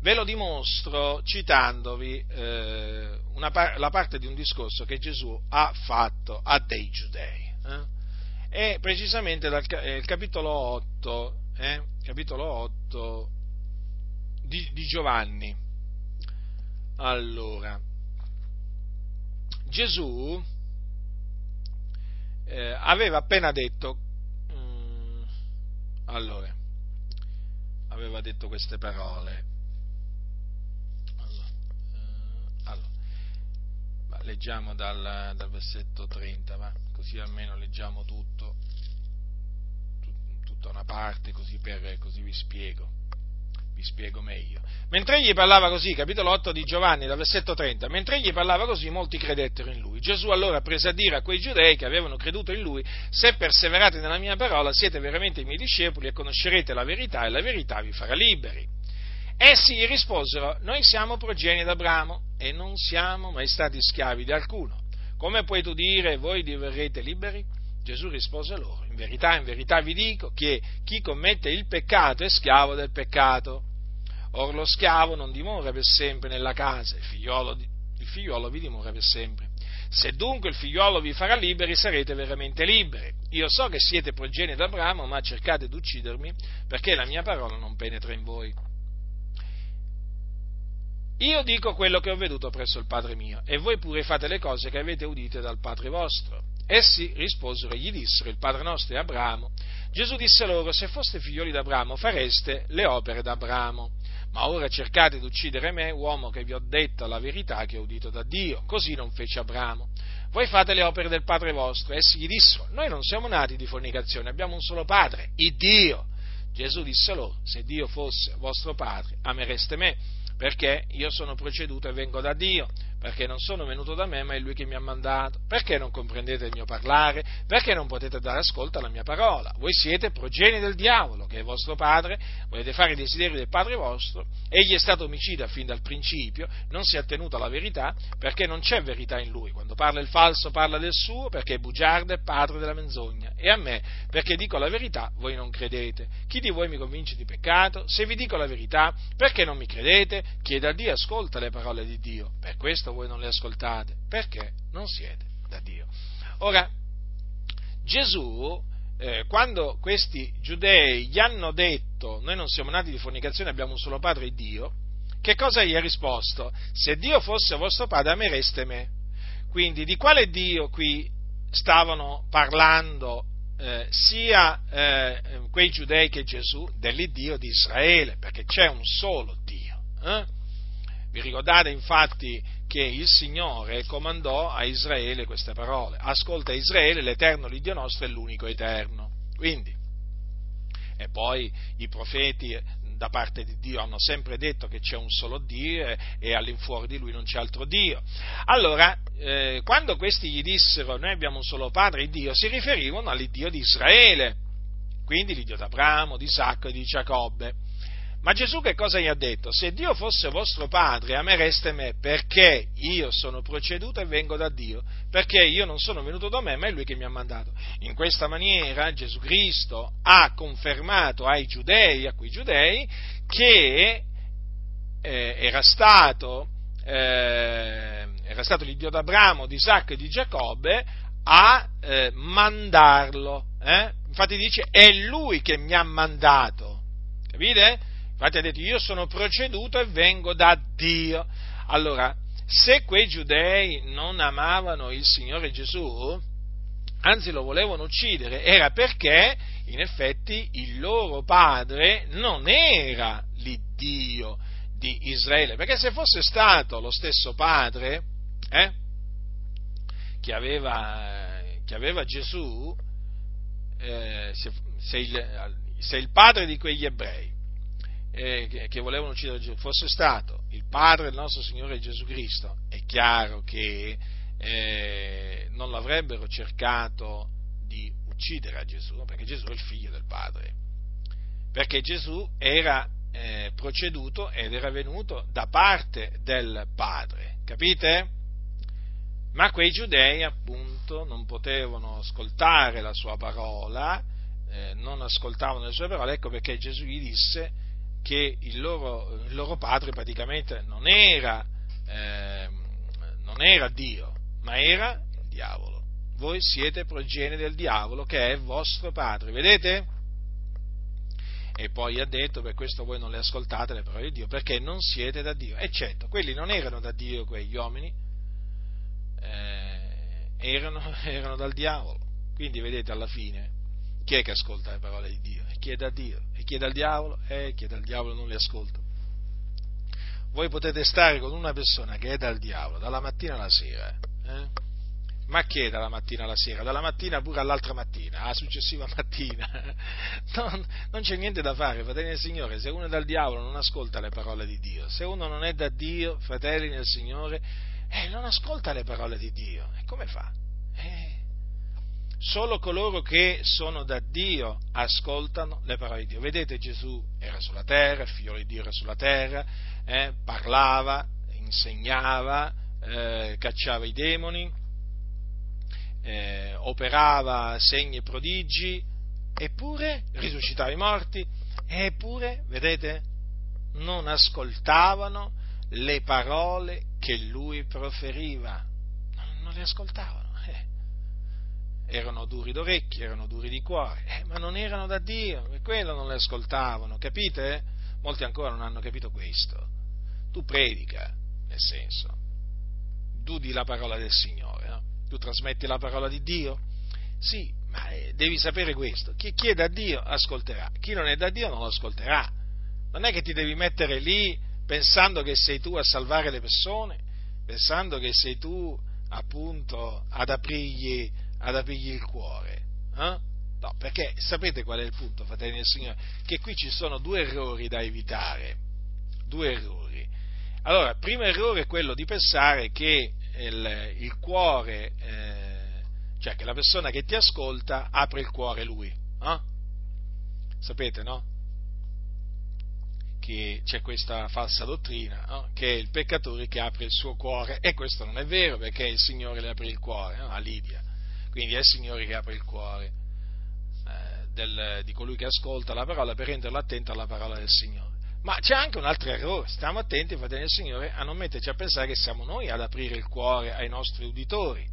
Ve lo dimostro citandovi eh, una, la parte di un discorso che Gesù ha fatto a dei giudei. Eh? E precisamente dal eh, capitolo 8, eh, capitolo 8 di, di Giovanni. Allora, Gesù eh, aveva appena detto, mm, allora, aveva detto queste parole. Leggiamo dal, dal, versetto 30, va? così almeno leggiamo tutto, tut, tutta una parte, così, per, così vi spiego vi spiego meglio. Mentre egli parlava così, capitolo 8 di Giovanni, dal versetto 30, mentre egli parlava così, molti credettero in lui. Gesù allora prese a dire a quei giudei che avevano creduto in lui, se perseverate nella mia parola siete veramente i miei discepoli e conoscerete la verità e la verità vi farà liberi. Essi gli risposero, noi siamo progenie d'Abramo e non siamo mai stati schiavi di alcuno. Come puoi tu dire voi diverrete liberi? Gesù rispose loro, in verità, in verità vi dico che chi commette il peccato è schiavo del peccato. Or lo schiavo non dimora per sempre nella casa, il figliolo, il figliolo vi dimora per sempre. Se dunque il figliolo vi farà liberi, sarete veramente liberi. Io so che siete progenie d'Abramo, ma cercate di uccidermi, perché la mia parola non penetra in voi. Io dico quello che ho veduto presso il Padre mio, e voi pure fate le cose che avete udite dal Padre vostro. Essi risposero e gli dissero, il Padre nostro è Abramo. Gesù disse loro, se foste figlioli d'Abramo fareste le opere d'Abramo. Ma ora cercate di uccidere me, uomo che vi ho detto la verità che ho udito da Dio. Così non fece Abramo. Voi fate le opere del Padre vostro. Essi gli dissero, noi non siamo nati di fornicazione, abbiamo un solo Padre, il Dio. Gesù disse loro, se Dio fosse vostro Padre, amereste me, perché io sono proceduto e vengo da Dio perché non sono venuto da me, ma è Lui che mi ha mandato. Perché non comprendete il mio parlare? Perché non potete dare ascolto alla mia parola? Voi siete progeni del diavolo, che è vostro padre, volete fare i desideri del padre vostro, egli è stato omicida fin dal principio, non si è attenuto alla verità, perché non c'è verità in lui. Quando parla il falso parla del suo, perché è bugiardo e padre della menzogna. E a me, perché dico la verità, voi non credete. Chi di voi mi convince di peccato? Se vi dico la verità, perché non mi credete? Chieda a Dio, ascolta le parole di Dio. Per questo questo voi non le ascoltate? Perché non siete da Dio. Ora, Gesù, eh, quando questi giudei gli hanno detto noi non siamo nati di fornicazione, abbiamo un solo Padre, Dio, che cosa gli ha risposto? Se Dio fosse vostro Padre, amereste me. Quindi di quale Dio qui stavano parlando eh, sia eh, quei giudei che Gesù? Dell'Iddio di Israele, perché c'è un solo Dio. Eh? Vi ricordate infatti che il Signore comandò a Israele queste parole. Ascolta Israele, l'Eterno l'Iddio nostro è l'unico Eterno. Quindi, e poi i profeti da parte di Dio, hanno sempre detto che c'è un solo Dio e all'infuori di lui non c'è altro Dio. Allora, eh, quando questi gli dissero noi abbiamo un solo Padre, Dio, si riferivano all'Iddio di Israele, quindi l'Iddio di Abramo, di Isacco e di Giacobbe. Ma Gesù che cosa gli ha detto? Se Dio fosse vostro padre, amereste me perché io sono proceduto e vengo da Dio, perché io non sono venuto da me, ma è Lui che mi ha mandato. In questa maniera Gesù Cristo ha confermato ai giudei, a quei giudei, che eh, era, stato, eh, era stato l'Iddio d'Abramo, di Isacco e di Giacobbe a eh, mandarlo. Eh? Infatti dice, è Lui che mi ha mandato. Capite? Infatti ha detto io sono proceduto e vengo da Dio. Allora, se quei giudei non amavano il Signore Gesù, anzi lo volevano uccidere, era perché in effetti il loro padre non era l'Iddio di Israele, perché se fosse stato lo stesso padre eh, che, aveva, che, aveva, Gesù, eh, se, se, il, se il padre di quegli ebrei eh, che, volevano uccidere Gesù fosse stato il Padre del nostro Signore Gesù Cristo, è chiaro che eh, non l'avrebbero cercato di uccidere a Gesù, perché Gesù è il figlio del Padre, perché Gesù era eh, proceduto ed era venuto da parte del Padre, capite? Ma quei giudei appunto non potevano ascoltare la sua parola, eh, non ascoltavano le sue parole, ecco perché Gesù gli disse che il loro, il loro padre praticamente non era, eh, non era Dio, ma era il diavolo. Voi siete progenie del diavolo che è vostro padre, vedete? E poi ha detto, per questo voi non le ascoltate le parole di Dio, perché non siete da Dio. E certo, quelli non erano da Dio quegli uomini, eh, erano, erano dal diavolo. Quindi vedete alla fine chi è che ascolta le parole di Dio? E chi è da Dio? E chi è dal diavolo? E chi è dal diavolo non le ascolta. Voi potete stare con una persona che è dal diavolo, dalla mattina alla sera. Eh? Ma che dalla mattina alla sera? Dalla mattina pure all'altra mattina, alla successiva mattina. Non, non c'è niente da fare, fratelli del Signore. Se uno è dal diavolo non ascolta le parole di Dio. Se uno non è da Dio, fratelli del Signore, eh, non ascolta le parole di Dio. E come fa? Eh, Solo coloro che sono da Dio ascoltano le parole di Dio. Vedete, Gesù era sulla terra, figlio di Dio era sulla terra, eh, parlava, insegnava, eh, cacciava i demoni, eh, operava segni e prodigi, eppure risuscitava i morti, eppure, vedete, non ascoltavano le parole che lui proferiva, non le ascoltavano erano duri d'orecchie, erano duri di cuore, eh, ma non erano da Dio, per quello non le ascoltavano, capite? Molti ancora non hanno capito questo. Tu predica, nel senso, tu di la parola del Signore, no? tu trasmetti la parola di Dio? Sì, ma eh, devi sapere questo, chi, chi è da Dio ascolterà, chi non è da Dio non lo ascolterà. Non è che ti devi mettere lì pensando che sei tu a salvare le persone, pensando che sei tu appunto ad aprirgli ad aprirgli il cuore. Eh? No, perché sapete qual è il punto, fratelli del Signore? Che qui ci sono due errori da evitare. Due errori. Allora, il primo errore è quello di pensare che il, il cuore, eh, cioè che la persona che ti ascolta apre il cuore lui. Eh? Sapete, no? Che c'è questa falsa dottrina, no? che è il peccatore che apre il suo cuore, e questo non è vero perché il Signore le apre il cuore a Lidia quindi è il Signore che apre il cuore eh, del, di colui che ascolta la parola per renderlo attento alla parola del Signore. Ma c'è anche un altro errore, stiamo attenti, fratelli del Signore, a non metterci a pensare che siamo noi ad aprire il cuore ai nostri uditori.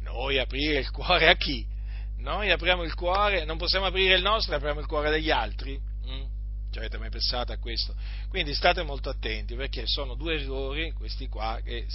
Noi aprire il cuore a chi? Noi apriamo il cuore, non possiamo aprire il nostro, apriamo il cuore degli altri. Mm? Ci avete mai pensato a questo? Quindi state molto attenti perché sono due errori, questi qua, che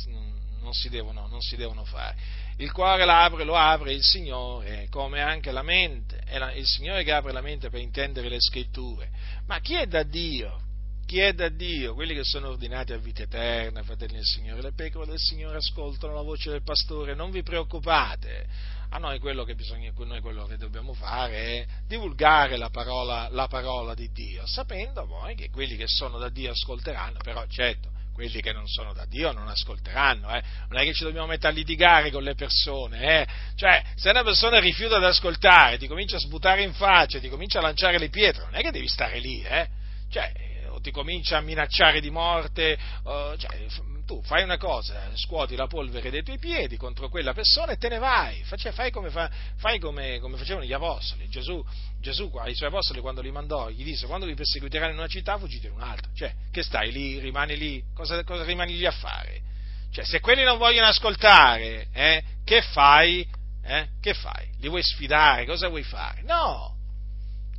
non si devono, non si devono fare. Il cuore l'apre, lo apre il Signore, come anche la mente. È la, il Signore che apre la mente per intendere le scritture. Ma chi è da Dio chi è da Dio, quelli che sono ordinati a vita eterna, fratelli del Signore, le pecore del Signore ascoltano la voce del pastore, non vi preoccupate. A noi quello che, bisogna, noi quello che dobbiamo fare è divulgare la parola, la parola di Dio, sapendo poi che quelli che sono da Dio ascolteranno, però certo, quelli che non sono da Dio non ascolteranno, eh. non è che ci dobbiamo mettere a litigare con le persone, eh. cioè se una persona rifiuta di ascoltare, ti comincia a sputare in faccia, ti comincia a lanciare le pietre, non è che devi stare lì, eh. cioè, o ti comincia a minacciare di morte, o, cioè, tu fai una cosa, scuoti la polvere dei tuoi piedi contro quella persona e te ne vai, cioè, fai, come, fai come, come facevano gli apostoli, Gesù Gesù ai suoi apostoli quando li mandò gli disse quando vi perseguiteranno in una città fuggite in un'altra, cioè che stai lì, rimani lì, cosa, cosa rimani lì a fare? Cioè se quelli non vogliono ascoltare, eh, che fai? Eh? Che fai? Li vuoi sfidare? Cosa vuoi fare? No,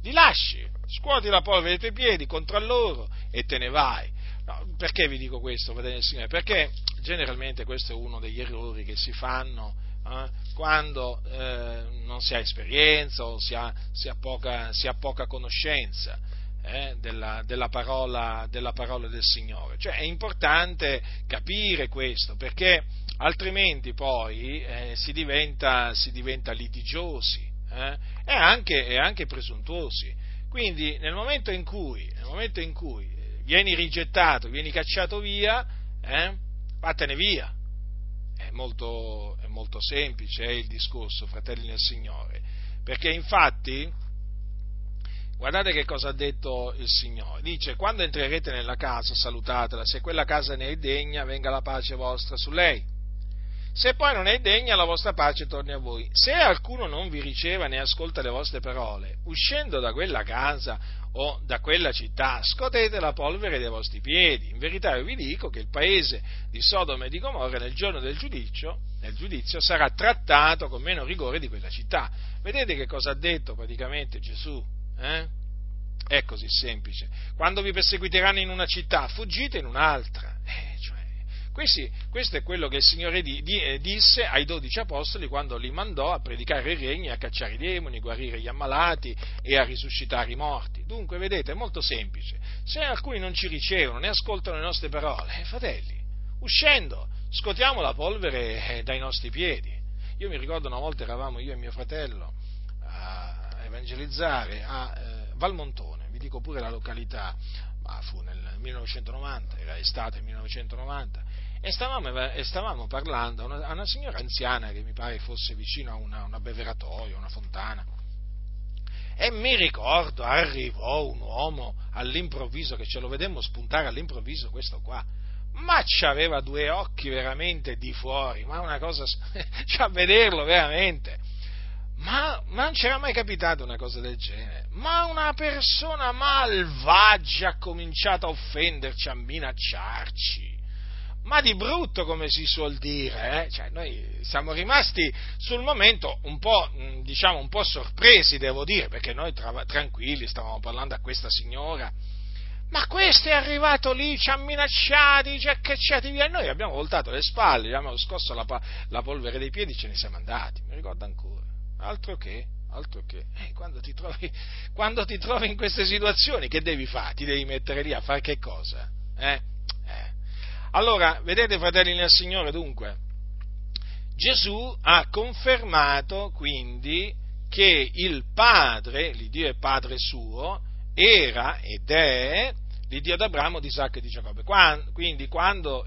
li lasci, scuoti la polvere dei tuoi piedi contro loro e te ne vai. No, perché vi dico questo, fratelli del Signore? Perché generalmente questo è uno degli errori che si fanno eh, quando eh, non si ha esperienza o si ha, si ha, poca, si ha poca, conoscenza eh, della, della, parola, della, parola, del Signore. Cioè è importante capire questo perché altrimenti poi eh, si diventa, si, diventa, litigiosi eh, e anche, e, anche, presuntuosi. Quindi nel momento in cui, momento in cui vieni rigettato, vieni cacciato via, eh, vattene via. È molto, è molto semplice è il discorso, fratelli nel Signore, perché infatti, guardate che cosa ha detto il Signore, dice, quando entrerete nella casa salutatela, se quella casa ne è degna, venga la pace vostra su lei. Se poi non è degna, la vostra pace torni a voi. Se alcuno non vi riceva né ascolta le vostre parole, uscendo da quella casa o da quella città, scotete la polvere dai vostri piedi. In verità io vi dico che il paese di Sodoma e di Gomorra nel giorno del giudizio, nel giudizio sarà trattato con meno rigore di quella città. Vedete che cosa ha detto praticamente Gesù? Eh? È così semplice. Quando vi perseguiteranno in una città, fuggite in un'altra. Eh, cioè, questi, questo è quello che il Signore di, di, eh, disse ai dodici apostoli quando li mandò a predicare il regno, a cacciare i demoni, a guarire gli ammalati e a risuscitare i morti. Dunque, vedete, è molto semplice. Se alcuni non ci ricevono, né ascoltano le nostre parole, eh, fratelli, uscendo, scotiamo la polvere eh, dai nostri piedi. Io mi ricordo una volta eravamo io e mio fratello a evangelizzare a eh, Valmontone, vi dico pure la località, ma fu nel 1990, era estate 1990, e stavamo, e stavamo parlando a una, a una, signora anziana che mi pare fosse vicino a una, una beveratoia, una fontana. E mi ricordo, arrivò un uomo all'improvviso, che ce lo vedemmo spuntare all'improvviso questo qua, ma c'aveva due occhi veramente di fuori, ma una cosa, cioè a vederlo veramente, ma, ma, non c'era mai capitato una cosa del genere, ma una persona malvagia ha cominciato a offenderci, a minacciarci, ma di brutto come si suol dire, eh? cioè, noi siamo rimasti sul momento un po', mm, diciamo, un po' sorpresi, devo dire, perché noi tra, tranquilli stavamo parlando a questa signora, ma questo è arrivato lì, ci ha minacciati, ci ha cacciati via, noi abbiamo voltato le spalle, abbiamo scosso la, la polvere dei piedi e ce ne siamo andati, mi ricordo ancora, altro che, altro che, eh, quando, ti trovi, quando ti trovi in queste situazioni, che devi fare? Ti devi mettere lì a fare che cosa? Eh? Allora, vedete fratelli nel Signore, dunque, Gesù ha confermato quindi che il Padre, l'Iddio è Padre suo, era ed è l'Iddio d'Abramo, di Isacco e di Giacobbe. Quindi quando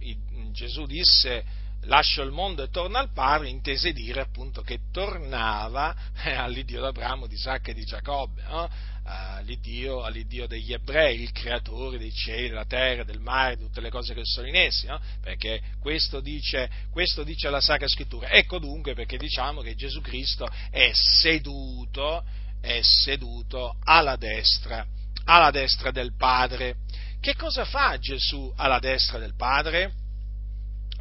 Gesù disse lascio il mondo e torno al Padre, intese dire appunto che tornava eh, all'Iddio d'Abramo, di Isacco e di Giacobbe, no? all'Iddio, all'Iddio, degli ebrei, il creatore dei cieli, della terra, del mare, di tutte le cose che sono in essi, no? perché questo dice, questo dice la Sacra Scrittura. Ecco dunque perché diciamo che Gesù Cristo è seduto, è seduto alla destra, alla destra del Padre. Che cosa fa Gesù alla destra del Padre?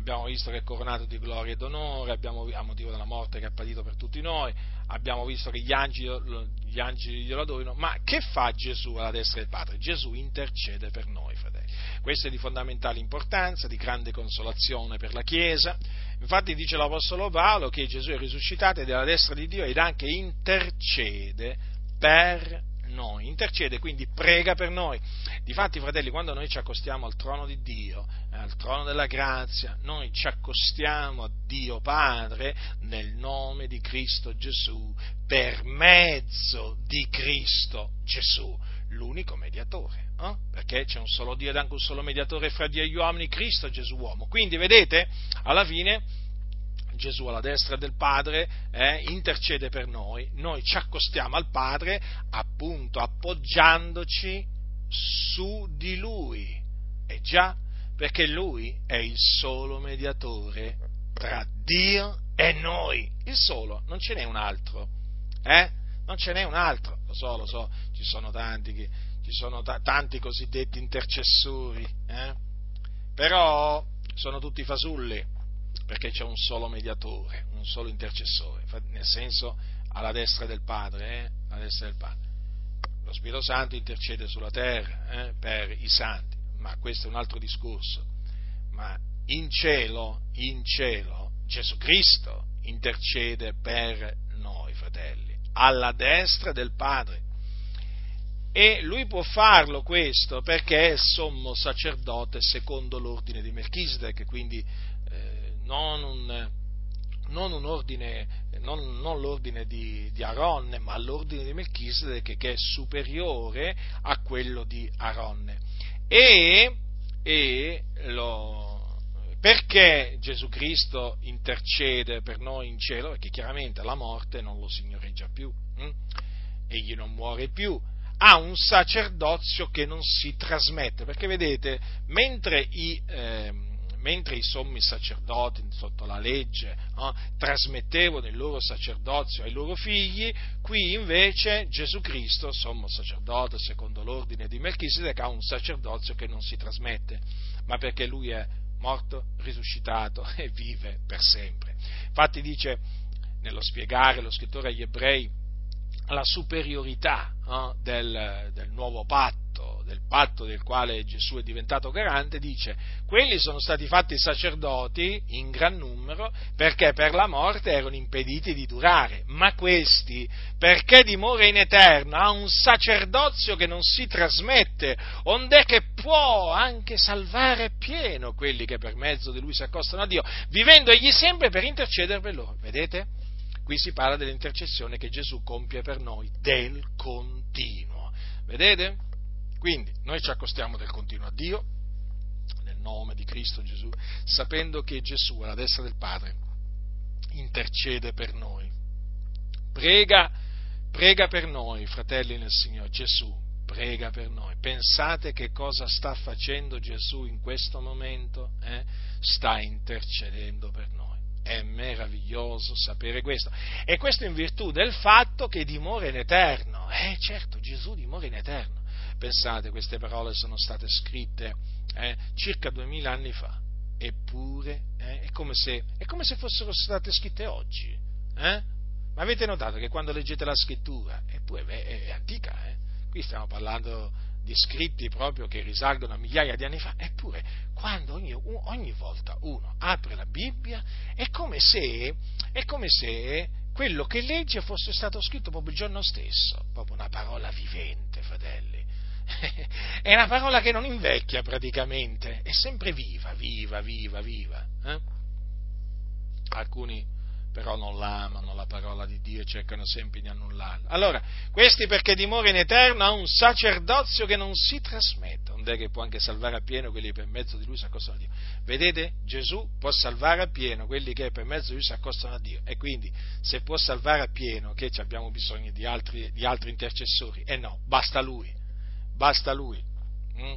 Abbiamo visto che è coronato di gloria ed onore, abbiamo, a motivo della morte che ha patito per tutti noi, abbiamo visto che gli angeli, gli angeli glielo adorano, ma che fa Gesù alla destra del Padre? Gesù intercede per noi, fratelli. Questo è di fondamentale importanza, di grande consolazione per la Chiesa. Infatti dice l'Apostolo Paolo che Gesù è risuscitato ed è alla destra di Dio ed anche intercede per noi, intercede, quindi prega per noi. Difatti, fratelli, quando noi ci accostiamo al trono di Dio, eh, al trono della grazia, noi ci accostiamo a Dio Padre nel nome di Cristo Gesù, per mezzo di Cristo Gesù, l'unico mediatore. Eh? Perché c'è un solo Dio ed anche un solo mediatore fra Dio e gli uomini, Cristo Gesù uomo. Quindi, vedete, alla fine Gesù alla destra del Padre eh, intercede per noi, noi ci accostiamo al Padre appunto appoggiandoci su di Lui. E già, perché Lui è il solo mediatore tra Dio e noi, il solo, non ce n'è un altro. Eh? Non ce n'è un altro, lo so, lo so, ci sono tanti, che, ci sono t- tanti cosiddetti intercessori, eh? però sono tutti fasulli, perché c'è un solo mediatore, un solo intercessore, nel senso alla destra del Padre, eh? alla destra del Padre. Lo Spirito Santo intercede sulla terra eh? per i santi, ma questo è un altro discorso. Ma in cielo, in cielo, Gesù Cristo intercede per noi, fratelli, alla destra del Padre. E lui può farlo questo perché è sommo sacerdote secondo l'ordine di Melchizedek, quindi non un, non un ordine, non, non l'ordine di, di, Aronne, ma l'ordine di Melchisedec che è superiore a quello di Aronne. E, e lo, perché Gesù Cristo intercede per noi in cielo? Perché chiaramente la morte non lo signoreggia più, hm? egli non muore più, ha un sacerdozio che non si trasmette, perché vedete, mentre i... Eh, mentre i sommi sacerdoti sotto la legge no, trasmettevano il loro sacerdozio ai loro figli, qui invece Gesù Cristo, sommo sacerdote secondo l'ordine di Melchisedec, ha un sacerdozio che non si trasmette, ma perché lui è morto, risuscitato e vive per sempre. Infatti dice nello spiegare lo scrittore agli ebrei la superiorità no, del, del nuovo patto, del patto del quale Gesù è diventato garante, dice, quelli sono stati fatti sacerdoti in gran numero perché per la morte erano impediti di durare, ma questi, perché dimora in eterno, ha un sacerdozio che non si trasmette, onde che può anche salvare pieno quelli che per mezzo di lui si accostano a Dio, vivendo egli sempre per intercedere per loro. Vedete? Qui si parla dell'intercessione che Gesù compie per noi del continuo. Vedete? Quindi noi ci accostiamo del continuo a Dio, nel nome di Cristo Gesù, sapendo che Gesù alla destra del Padre intercede per noi. Prega, prega per noi, fratelli nel Signore, Gesù, prega per noi. Pensate che cosa sta facendo Gesù in questo momento? Eh? Sta intercedendo per noi. È meraviglioso sapere questo. E questo in virtù del fatto che dimora in eterno. Eh certo, Gesù dimora in eterno. Pensate, queste parole sono state scritte eh, circa duemila anni fa, eppure eh, è, come se, è, come se, fossero state scritte oggi. Eh? Ma avete notato che quando leggete la scrittura, eppure è, è antica, eh? qui stiamo parlando di scritti proprio che risalgono a migliaia di anni fa, eppure quando ogni, ogni volta uno apre la Bibbia è come, se, è come se quello che legge fosse stato scritto proprio il giorno stesso, proprio una parola vivente, fratelli è una parola che non invecchia praticamente, è sempre viva, viva, viva, viva. Eh? Alcuni però non l'amano la parola di Dio e cercano sempre di annullarla. Allora, questi perché dimora in eterno ha un sacerdozio che non si trasmette, onde che può anche salvare a pieno quelli che per mezzo di lui si accostano a Dio. Vedete? Gesù può salvare a pieno quelli che per mezzo di lui si accostano a Dio. E quindi, se può salvare a pieno, che abbiamo bisogno di altri, di altri intercessori? Eh no, basta lui basta lui. Mm?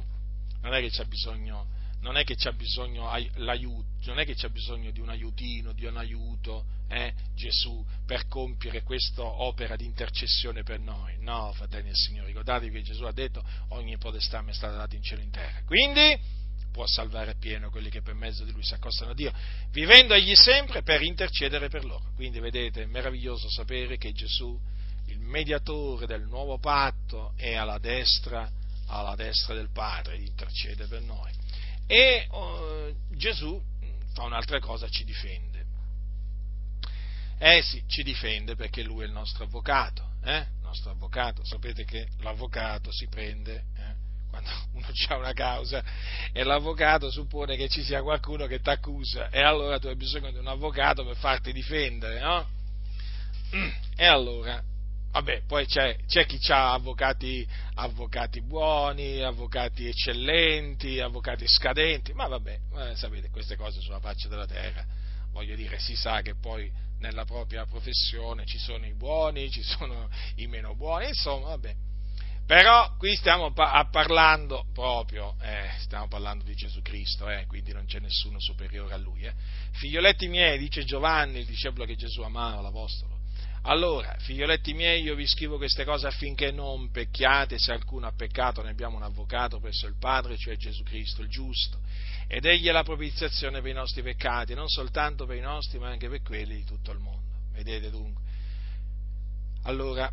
Non è che c'è bisogno, non è che c'è bisogno non è che c'è bisogno di un aiutino, di un aiuto, eh, Gesù, per compiere questa opera di intercessione per noi. No, fratelli del Signore, ricordatevi che Gesù ha detto ogni potestà mi è stata data in cielo e in terra. Quindi può salvare appieno quelli che per mezzo di lui si accostano a Dio, vivendo egli sempre per intercedere per loro. Quindi vedete, è meraviglioso sapere che Gesù mediatore del nuovo patto è alla destra, alla destra del Padre, intercede per noi. E oh, Gesù fa un'altra cosa, ci difende. Eh sì, ci difende perché lui è il nostro avvocato, eh? nostro avvocato. Sapete che l'avvocato si prende eh, quando uno ha una causa e l'avvocato suppone che ci sia qualcuno che ti accusa e allora tu hai bisogno di un avvocato per farti difendere, no? E allora, vabbè, poi c'è, c'è chi ha avvocati, avvocati, buoni, avvocati eccellenti, avvocati scadenti, ma vabbè, eh, sapete, queste cose sulla faccia della terra, voglio dire, si sa che poi nella propria professione ci sono i buoni, ci sono i meno buoni, insomma, vabbè però qui stiamo pa- parlando proprio, eh, stiamo parlando di Gesù Cristo, eh, quindi non c'è nessuno superiore a Lui. Eh. Figlioletti miei, dice Giovanni, il discepolo che Gesù amava, l'Apostolo. Allora, figlioletti miei, io vi scrivo queste cose affinché non pecchiate, se alcuno ha peccato ne abbiamo un avvocato presso il Padre, cioè Gesù Cristo, il giusto, ed egli è la propiziazione per i nostri peccati, non soltanto per i nostri, ma anche per quelli di tutto il mondo. Vedete dunque? Allora,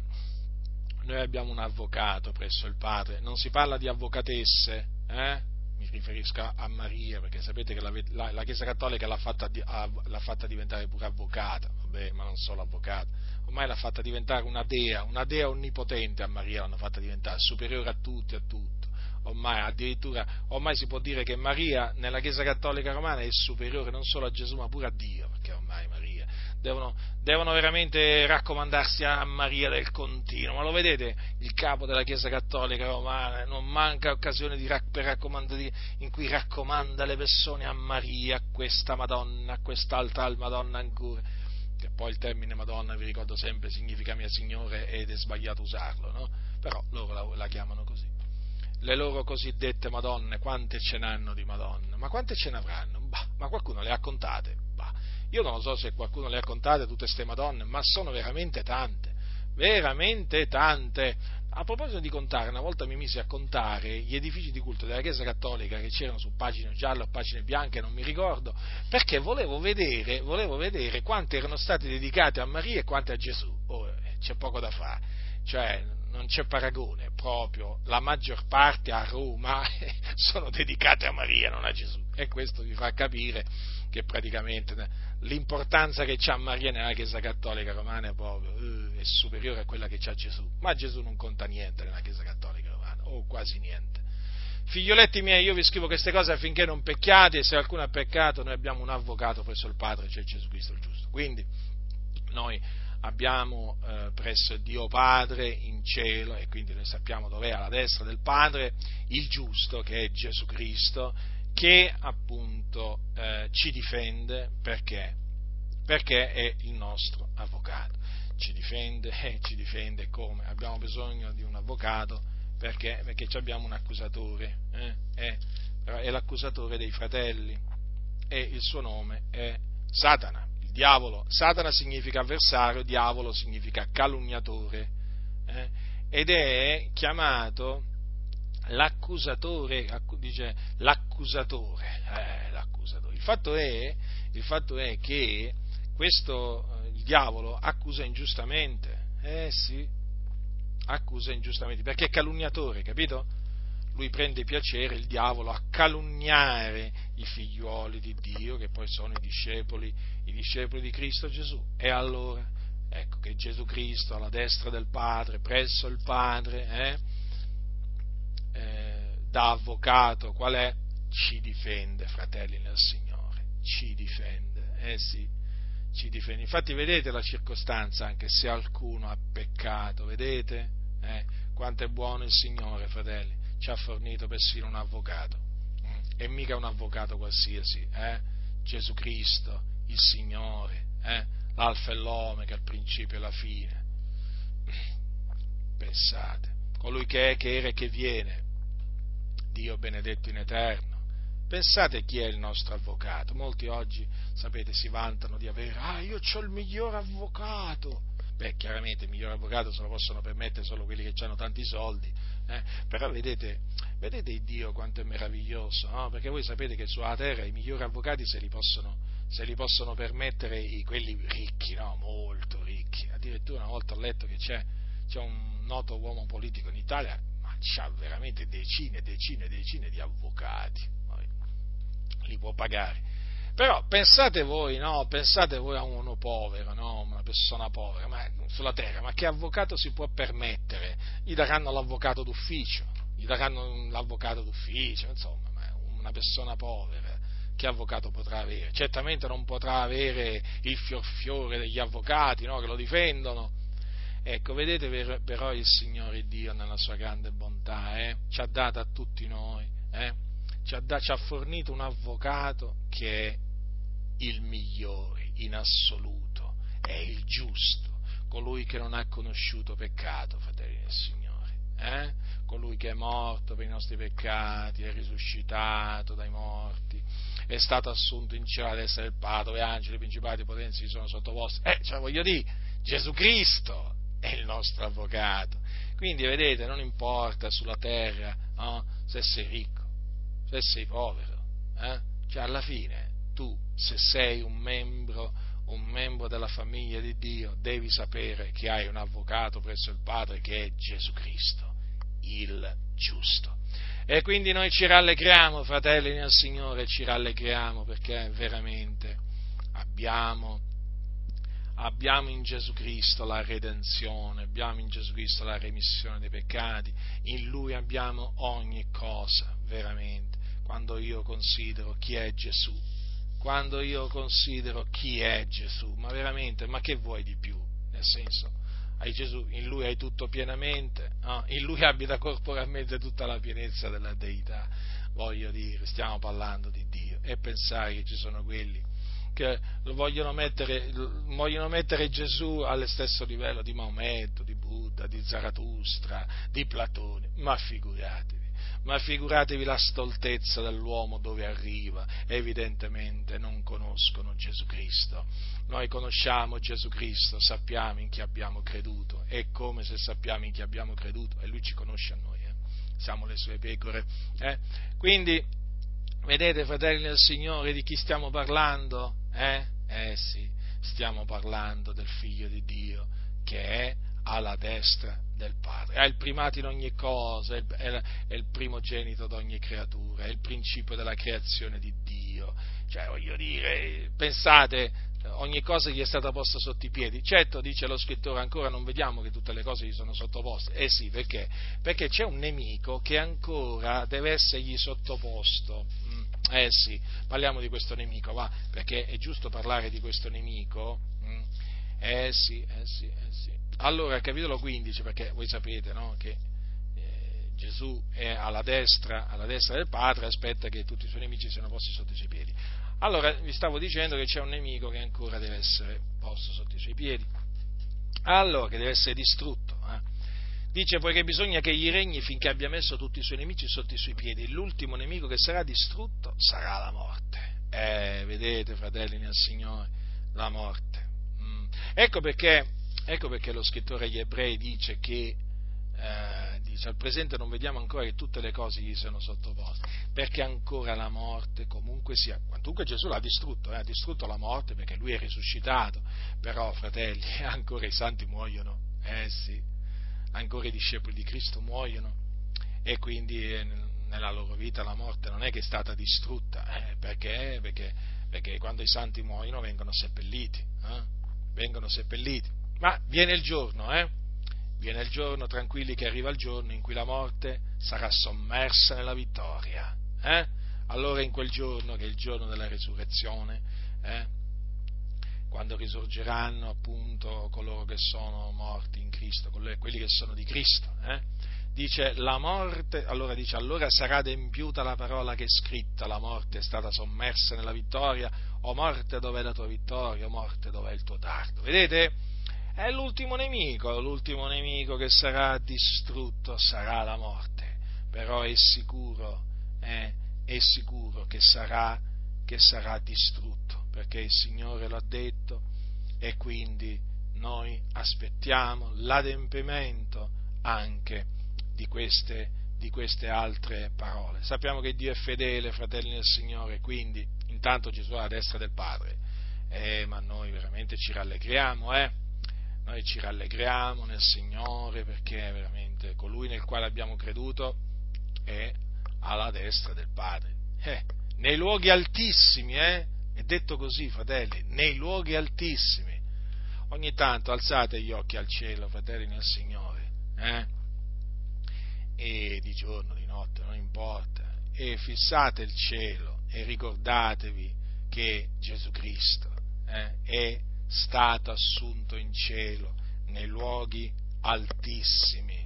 noi abbiamo un avvocato presso il Padre, non si parla di avvocatesse, eh? Mi riferisco a Maria, perché sapete che la, la, la Chiesa Cattolica l'ha fatta, l'ha fatta, diventare pure avvocata, vabbè, ma non solo avvocata, ormai l'ha fatta diventare una dea, una dea onnipotente a Maria l'hanno fatta diventare, superiore a tutti, a tutto, ormai addirittura, ormai si può dire che Maria nella Chiesa Cattolica Romana è superiore non solo a Gesù ma pure a Dio, perché ormai Maria devono, devono veramente raccomandarsi a Maria del continuo. Ma lo vedete, il capo della Chiesa Cattolica Romana non manca occasione di, in cui raccomanda le persone a Maria, a questa Madonna, a quest'altra Madonna ancora. Che poi il termine Madonna, vi ricordo sempre, significa mia Signore ed è sbagliato usarlo, no? Però loro la, la chiamano così le loro cosiddette Madonne, quante ce n'hanno di Madonne? Ma quante ce ne avranno? Bah, ma qualcuno le ha contate? Bah, io non so se qualcuno le ha contate tutte queste Madonne, ma sono veramente tante, veramente tante. A proposito di contare, una volta mi misi a contare gli edifici di culto della Chiesa Cattolica che c'erano su pagine gialle o pagine bianche, non mi ricordo, perché volevo vedere, volevo vedere quanti erano stati dedicati a Maria e quanti a Gesù. Oh, c'è poco da fare, cioè non c'è paragone, proprio la maggior parte a Roma sono dedicate a Maria, non a Gesù. E questo vi fa capire che praticamente l'importanza che ha Maria nella Chiesa Cattolica Romana è proprio uh, è superiore a quella che ha Gesù. Ma Gesù non conta niente nella Chiesa Cattolica Romana, o quasi niente. Figlioletti miei, io vi scrivo queste cose affinché non pecchiate, e se qualcuno ha peccato, noi abbiamo un avvocato presso il Padre, cioè Gesù Cristo il giusto. Quindi noi abbiamo eh, presso Dio Padre in cielo e quindi noi sappiamo dove è alla destra del Padre il giusto che è Gesù Cristo che appunto eh, ci difende perché? Perché è il nostro avvocato. Ci difende e eh, ci difende come? Abbiamo bisogno di un avvocato perché? Perché abbiamo un accusatore, eh? è, l'accusatore dei fratelli e il suo nome è Satana diavolo, Satana significa avversario, diavolo significa calunniatore eh? ed è chiamato l'accusatore, dice l'accusatore, eh, l'accusatore. Il, fatto è, il fatto è che questo, il diavolo accusa ingiustamente, eh sì, accusa ingiustamente, perché è calunniatore, capito? lui prende piacere, il diavolo, a calunniare i figliuoli di Dio, che poi sono i discepoli, i discepoli di Cristo Gesù. E allora, ecco che Gesù Cristo alla destra del Padre, presso il Padre, eh, eh, da avvocato, qual è? Ci difende, fratelli nel Signore, ci difende, eh sì, ci difende. Infatti vedete la circostanza, anche se qualcuno ha peccato, vedete? Eh, quanto è buono il Signore, fratelli ci ha fornito persino un avvocato. E mica un avvocato qualsiasi, eh? Gesù Cristo, il Signore, eh? l'alfa e l'omega, il principio e la fine. Pensate, colui che è, che era e che viene, Dio benedetto in eterno. Pensate chi è il nostro avvocato. Molti oggi, sapete, si vantano di avere, ah, io ho il miglior avvocato. Beh, chiaramente il miglior avvocato se lo possono permettere solo quelli che hanno tanti soldi, eh? Però vedete, vedete Dio quanto è meraviglioso, no? perché voi sapete che sulla terra i migliori avvocati se li possono, se li possono permettere i, quelli ricchi, no? molto ricchi. Addirittura una volta ho letto che c'è, c'è un noto uomo politico in Italia, ha veramente decine e decine e decine di avvocati, li può pagare Però pensate voi, no? Pensate voi a uno povero, no? Una persona povera, ma sulla terra, ma che avvocato si può permettere? Gli daranno l'avvocato d'ufficio, gli daranno l'avvocato d'ufficio, insomma, ma una persona povera, che avvocato potrà avere? Certamente non potrà avere il fiorfiore degli avvocati, no? Che lo difendono. Ecco, vedete però il Signore Dio nella sua grande bontà, eh? Ci ha dato a tutti noi, eh? ci, ha da, ci ha fornito un avvocato che è il migliore in assoluto, è il giusto, colui che non ha conosciuto peccato, fratelli del Signore, eh? colui che è morto per i nostri peccati, è risuscitato dai morti, è stato assunto in cielo ad essere il Padre, angeli, principati potenzi sono sottoposti. Eh, cioè voglio dire, Gesù Cristo è il nostro avvocato. Quindi vedete, non importa sulla terra no, se sei ricco, se sei povero, eh? cioè alla fine tu, se sei un membro, un membro della famiglia di Dio, devi sapere che hai un avvocato presso il Padre che è Gesù Cristo, il giusto. E quindi noi ci rallegriamo, fratelli nel Signore, ci rallegriamo perché veramente abbiamo, abbiamo in Gesù Cristo la redenzione, abbiamo in Gesù Cristo la remissione dei peccati, in Lui abbiamo ogni cosa, veramente, quando io considero chi è Gesù quando io considero chi è Gesù, ma veramente, ma che vuoi di più? Nel senso, hai Gesù, in lui hai tutto pienamente, no? in lui abita corporalmente tutta la pienezza della deità, voglio dire, stiamo parlando di Dio, e pensare che ci sono quelli che vogliono mettere, vogliono mettere Gesù allo stesso livello di Maometto, di Buddha, di Zarathustra, di Platone, ma figuratevi ma figuratevi la stoltezza dell'uomo dove arriva, evidentemente non conoscono Gesù Cristo. Noi conosciamo Gesù Cristo, sappiamo in chi abbiamo creduto, è come se sappiamo in chi abbiamo creduto e Lui ci conosce a noi, eh? siamo le sue pecore. Eh? Quindi, vedete fratelli del Signore di chi stiamo parlando? Eh? eh sì, stiamo parlando del Figlio di Dio che è alla destra del Padre, ha il primato in ogni cosa, è il, è il primogenito di ogni creatura, è il principio della creazione di Dio. Cioè, voglio dire, pensate, ogni cosa gli è stata posta sotto i piedi. Certo, dice lo scrittore, ancora non vediamo che tutte le cose gli sono sottoposte. Eh sì, perché? Perché c'è un nemico che ancora deve essergli sottoposto. Eh sì, parliamo di questo nemico, va, perché è giusto parlare di questo nemico. Mm, eh sì, eh sì, eh sì. Allora, capitolo 15, perché voi sapete no, che eh, Gesù è alla destra, alla destra del Padre, aspetta che tutti i suoi nemici siano posti sotto i suoi piedi. Allora, vi stavo dicendo che c'è un nemico che ancora deve essere posto sotto i suoi piedi, allora che deve essere distrutto. Eh. Dice poi che bisogna che gli regni finché abbia messo tutti i suoi nemici sotto i suoi piedi. L'ultimo nemico che sarà distrutto sarà la morte. Eh, vedete, fratelli nel Signore, la morte. Mm. Ecco perché Ecco perché lo scrittore agli ebrei dice che eh, dice, al presente non vediamo ancora che tutte le cose gli siano sottoposte, perché ancora la morte comunque sia, quantunque Gesù l'ha distrutto, eh, ha distrutto la morte perché lui è risuscitato, però fratelli, ancora i santi muoiono, eh sì, ancora i discepoli di Cristo muoiono e quindi eh, nella loro vita la morte non è che è stata distrutta, eh, perché? perché? Perché quando i santi muoiono vengono seppelliti, eh, vengono seppelliti ma viene il giorno, eh? Viene il giorno, tranquilli che arriva il giorno in cui la morte sarà sommersa nella vittoria. Eh? Allora in quel giorno, che è il giorno della risurrezione, eh? Quando risorgeranno appunto coloro che sono morti in Cristo, quelli che sono di Cristo, eh? dice la morte, allora dice allora sarà adempiuta la parola che è scritta, la morte è stata sommersa nella vittoria, o morte dov'è la tua vittoria, o morte dov'è il tuo dardo. Vedete? è l'ultimo nemico, l'ultimo nemico che sarà distrutto sarà la morte, però è sicuro, eh, è sicuro che sarà, che sarà distrutto, perché il Signore l'ha detto e quindi noi aspettiamo l'adempimento anche di queste, di queste altre parole. Sappiamo che Dio è fedele, fratelli del Signore, quindi intanto Gesù è alla destra del Padre, eh, ma noi veramente ci rallegriamo, eh? noi ci rallegriamo nel Signore perché veramente colui nel quale abbiamo creduto è alla destra del Padre. Eh, nei luoghi altissimi, eh? È detto così, fratelli, nei luoghi altissimi. Ogni tanto alzate gli occhi al cielo, fratelli nel Signore, eh? e di giorno, di notte, non importa, e fissate il cielo e ricordatevi che Gesù Cristo eh, è stato assunto in cielo nei luoghi altissimi,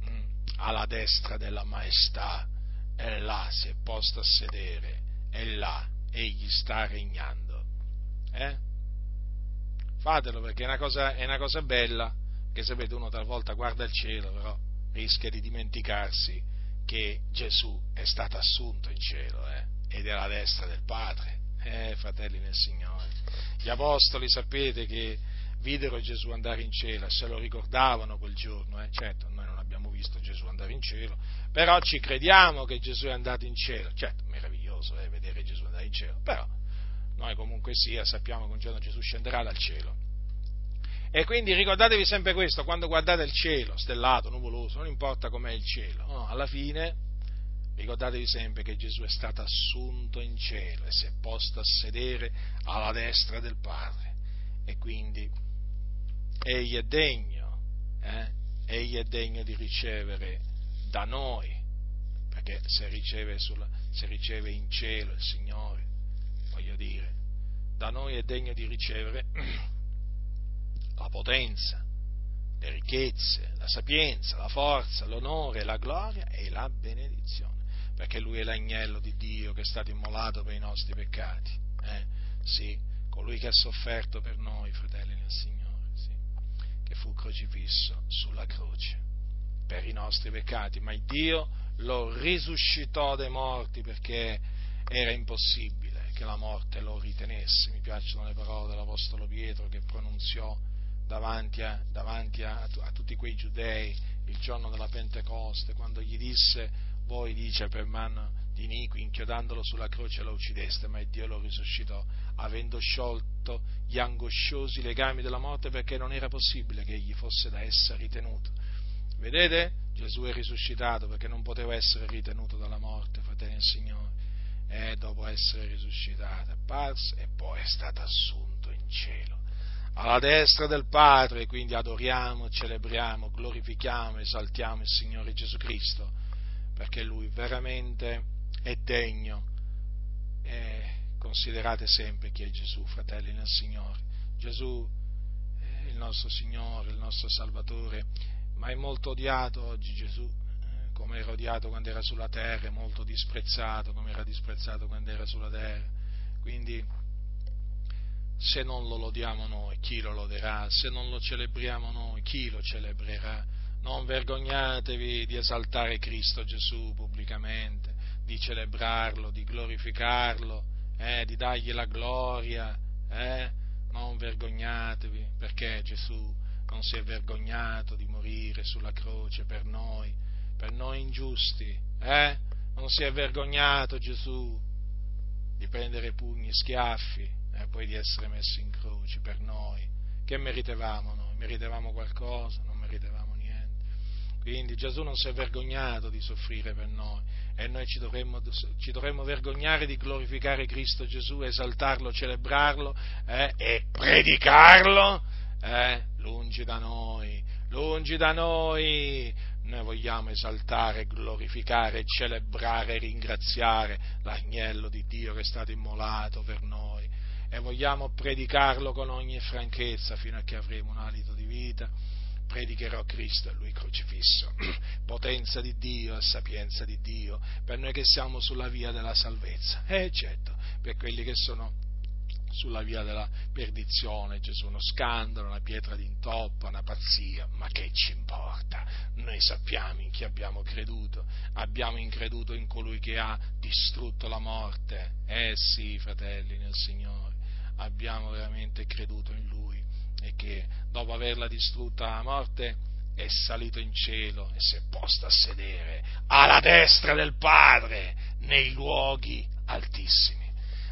mh, mm, alla destra della maestà, e là si è posto a sedere, e là egli sta regnando. Eh? Fatelo perché è una, cosa, è una cosa bella, che sapete uno talvolta guarda il cielo, però rischia di dimenticarsi che Gesù è stato assunto in cielo eh? ed è alla destra del Padre. Eh, fratelli nel Signore. Gli apostoli sapete che videro Gesù andare in cielo e se lo ricordavano quel giorno. Eh? Certo, noi non abbiamo visto Gesù andare in cielo, però ci crediamo che Gesù è andato in cielo. Certo, meraviglioso eh, vedere Gesù andare in cielo, però noi comunque sia sappiamo che un giorno Gesù scenderà dal cielo. E quindi ricordatevi sempre questo, quando guardate il cielo, stellato, nuvoloso, non importa com'è il cielo, no, alla fine ricordatevi sempre che Gesù è stato assunto in cielo e si è posto a sedere alla destra del Padre. E quindi egli è degno, eh? egli è degno di ricevere da noi, perché se riceve, sulla, se riceve in cielo il Signore, voglio dire, da noi è degno di ricevere la potenza, le ricchezze, la sapienza, la forza, l'onore, la gloria e la benedizione, perché Lui è l'agnello di Dio che è stato immolato per i nostri peccati. Eh? Sì, colui che ha sofferto per noi, fratelli nel Signore, sì, che fu crocifisso sulla croce per i nostri peccati, ma Dio lo risuscitò dai morti perché era impossibile che la morte lo ritenesse. Mi piacciono le parole dell'Apostolo Pietro che pronunziò davanti, a, davanti a, a, tutti quei giudei il giorno della Pentecoste, quando gli disse, voi dice per mano di iniqui, inchiodandolo sulla croce lo uccideste, ma Dio lo risuscitò, avendo sciolto gli angosciosi legami della morte perché non era possibile che egli fosse da essa ritenuto. Vedete? Gesù è risuscitato perché non poteva essere ritenuto dalla morte, fratelli del Signore. E dopo essere risuscitato è apparso e poi è stato assunto in cielo alla destra del Padre, quindi adoriamo, celebriamo, glorifichiamo, esaltiamo il Signore Gesù Cristo, perché Lui veramente è degno. E considerate sempre chi è Gesù, fratelli nel Signore. Gesù il nostro Signore, il nostro Salvatore, ma è molto odiato oggi Gesù, eh, come era odiato quando era sulla terra, molto disprezzato come era disprezzato quando era sulla terra. Quindi se non lo lodiamo noi, chi lo loderà? Se non lo celebriamo noi, chi lo celebrerà? Non vergognatevi di esaltare Cristo Gesù pubblicamente, di celebrarlo, di glorificarlo, eh, di dargli la gloria. Eh? Non vergognatevi perché Gesù non si è vergognato di morire sulla croce per noi, per noi ingiusti. Eh? Non si è vergognato Gesù di prendere pugni, schiaffi, e poi di essere messi in croce per noi. Che meritevamo noi? Meritevamo qualcosa? Non meritevamo niente. Quindi Gesù non si è vergognato di soffrire per noi e noi ci dovremmo, ci dovremmo vergognare di glorificare Cristo Gesù, esaltarlo, celebrarlo eh, e predicarlo eh, lungi da noi, lungi da noi. Noi vogliamo esaltare, glorificare, celebrare ringraziare l'agnello di Dio che è stato immolato per noi e vogliamo predicarlo con ogni franchezza fino a che avremo un alito di vita. Predicherò Cristo e Lui crocifisso, potenza di Dio e sapienza di Dio, per noi che siamo sulla via della salvezza. E certo, per quelli che sono sulla via della perdizione, Gesù uno scandalo, una pietra d'intoppo, una pazzia, ma che ci importa? Noi sappiamo in chi abbiamo creduto, abbiamo increduto in colui che ha distrutto la morte, eh sì, fratelli nel Signore abbiamo veramente creduto in Lui e che dopo averla distrutta la morte è salito in cielo e si è posto a sedere alla destra del Padre nei luoghi altissimi.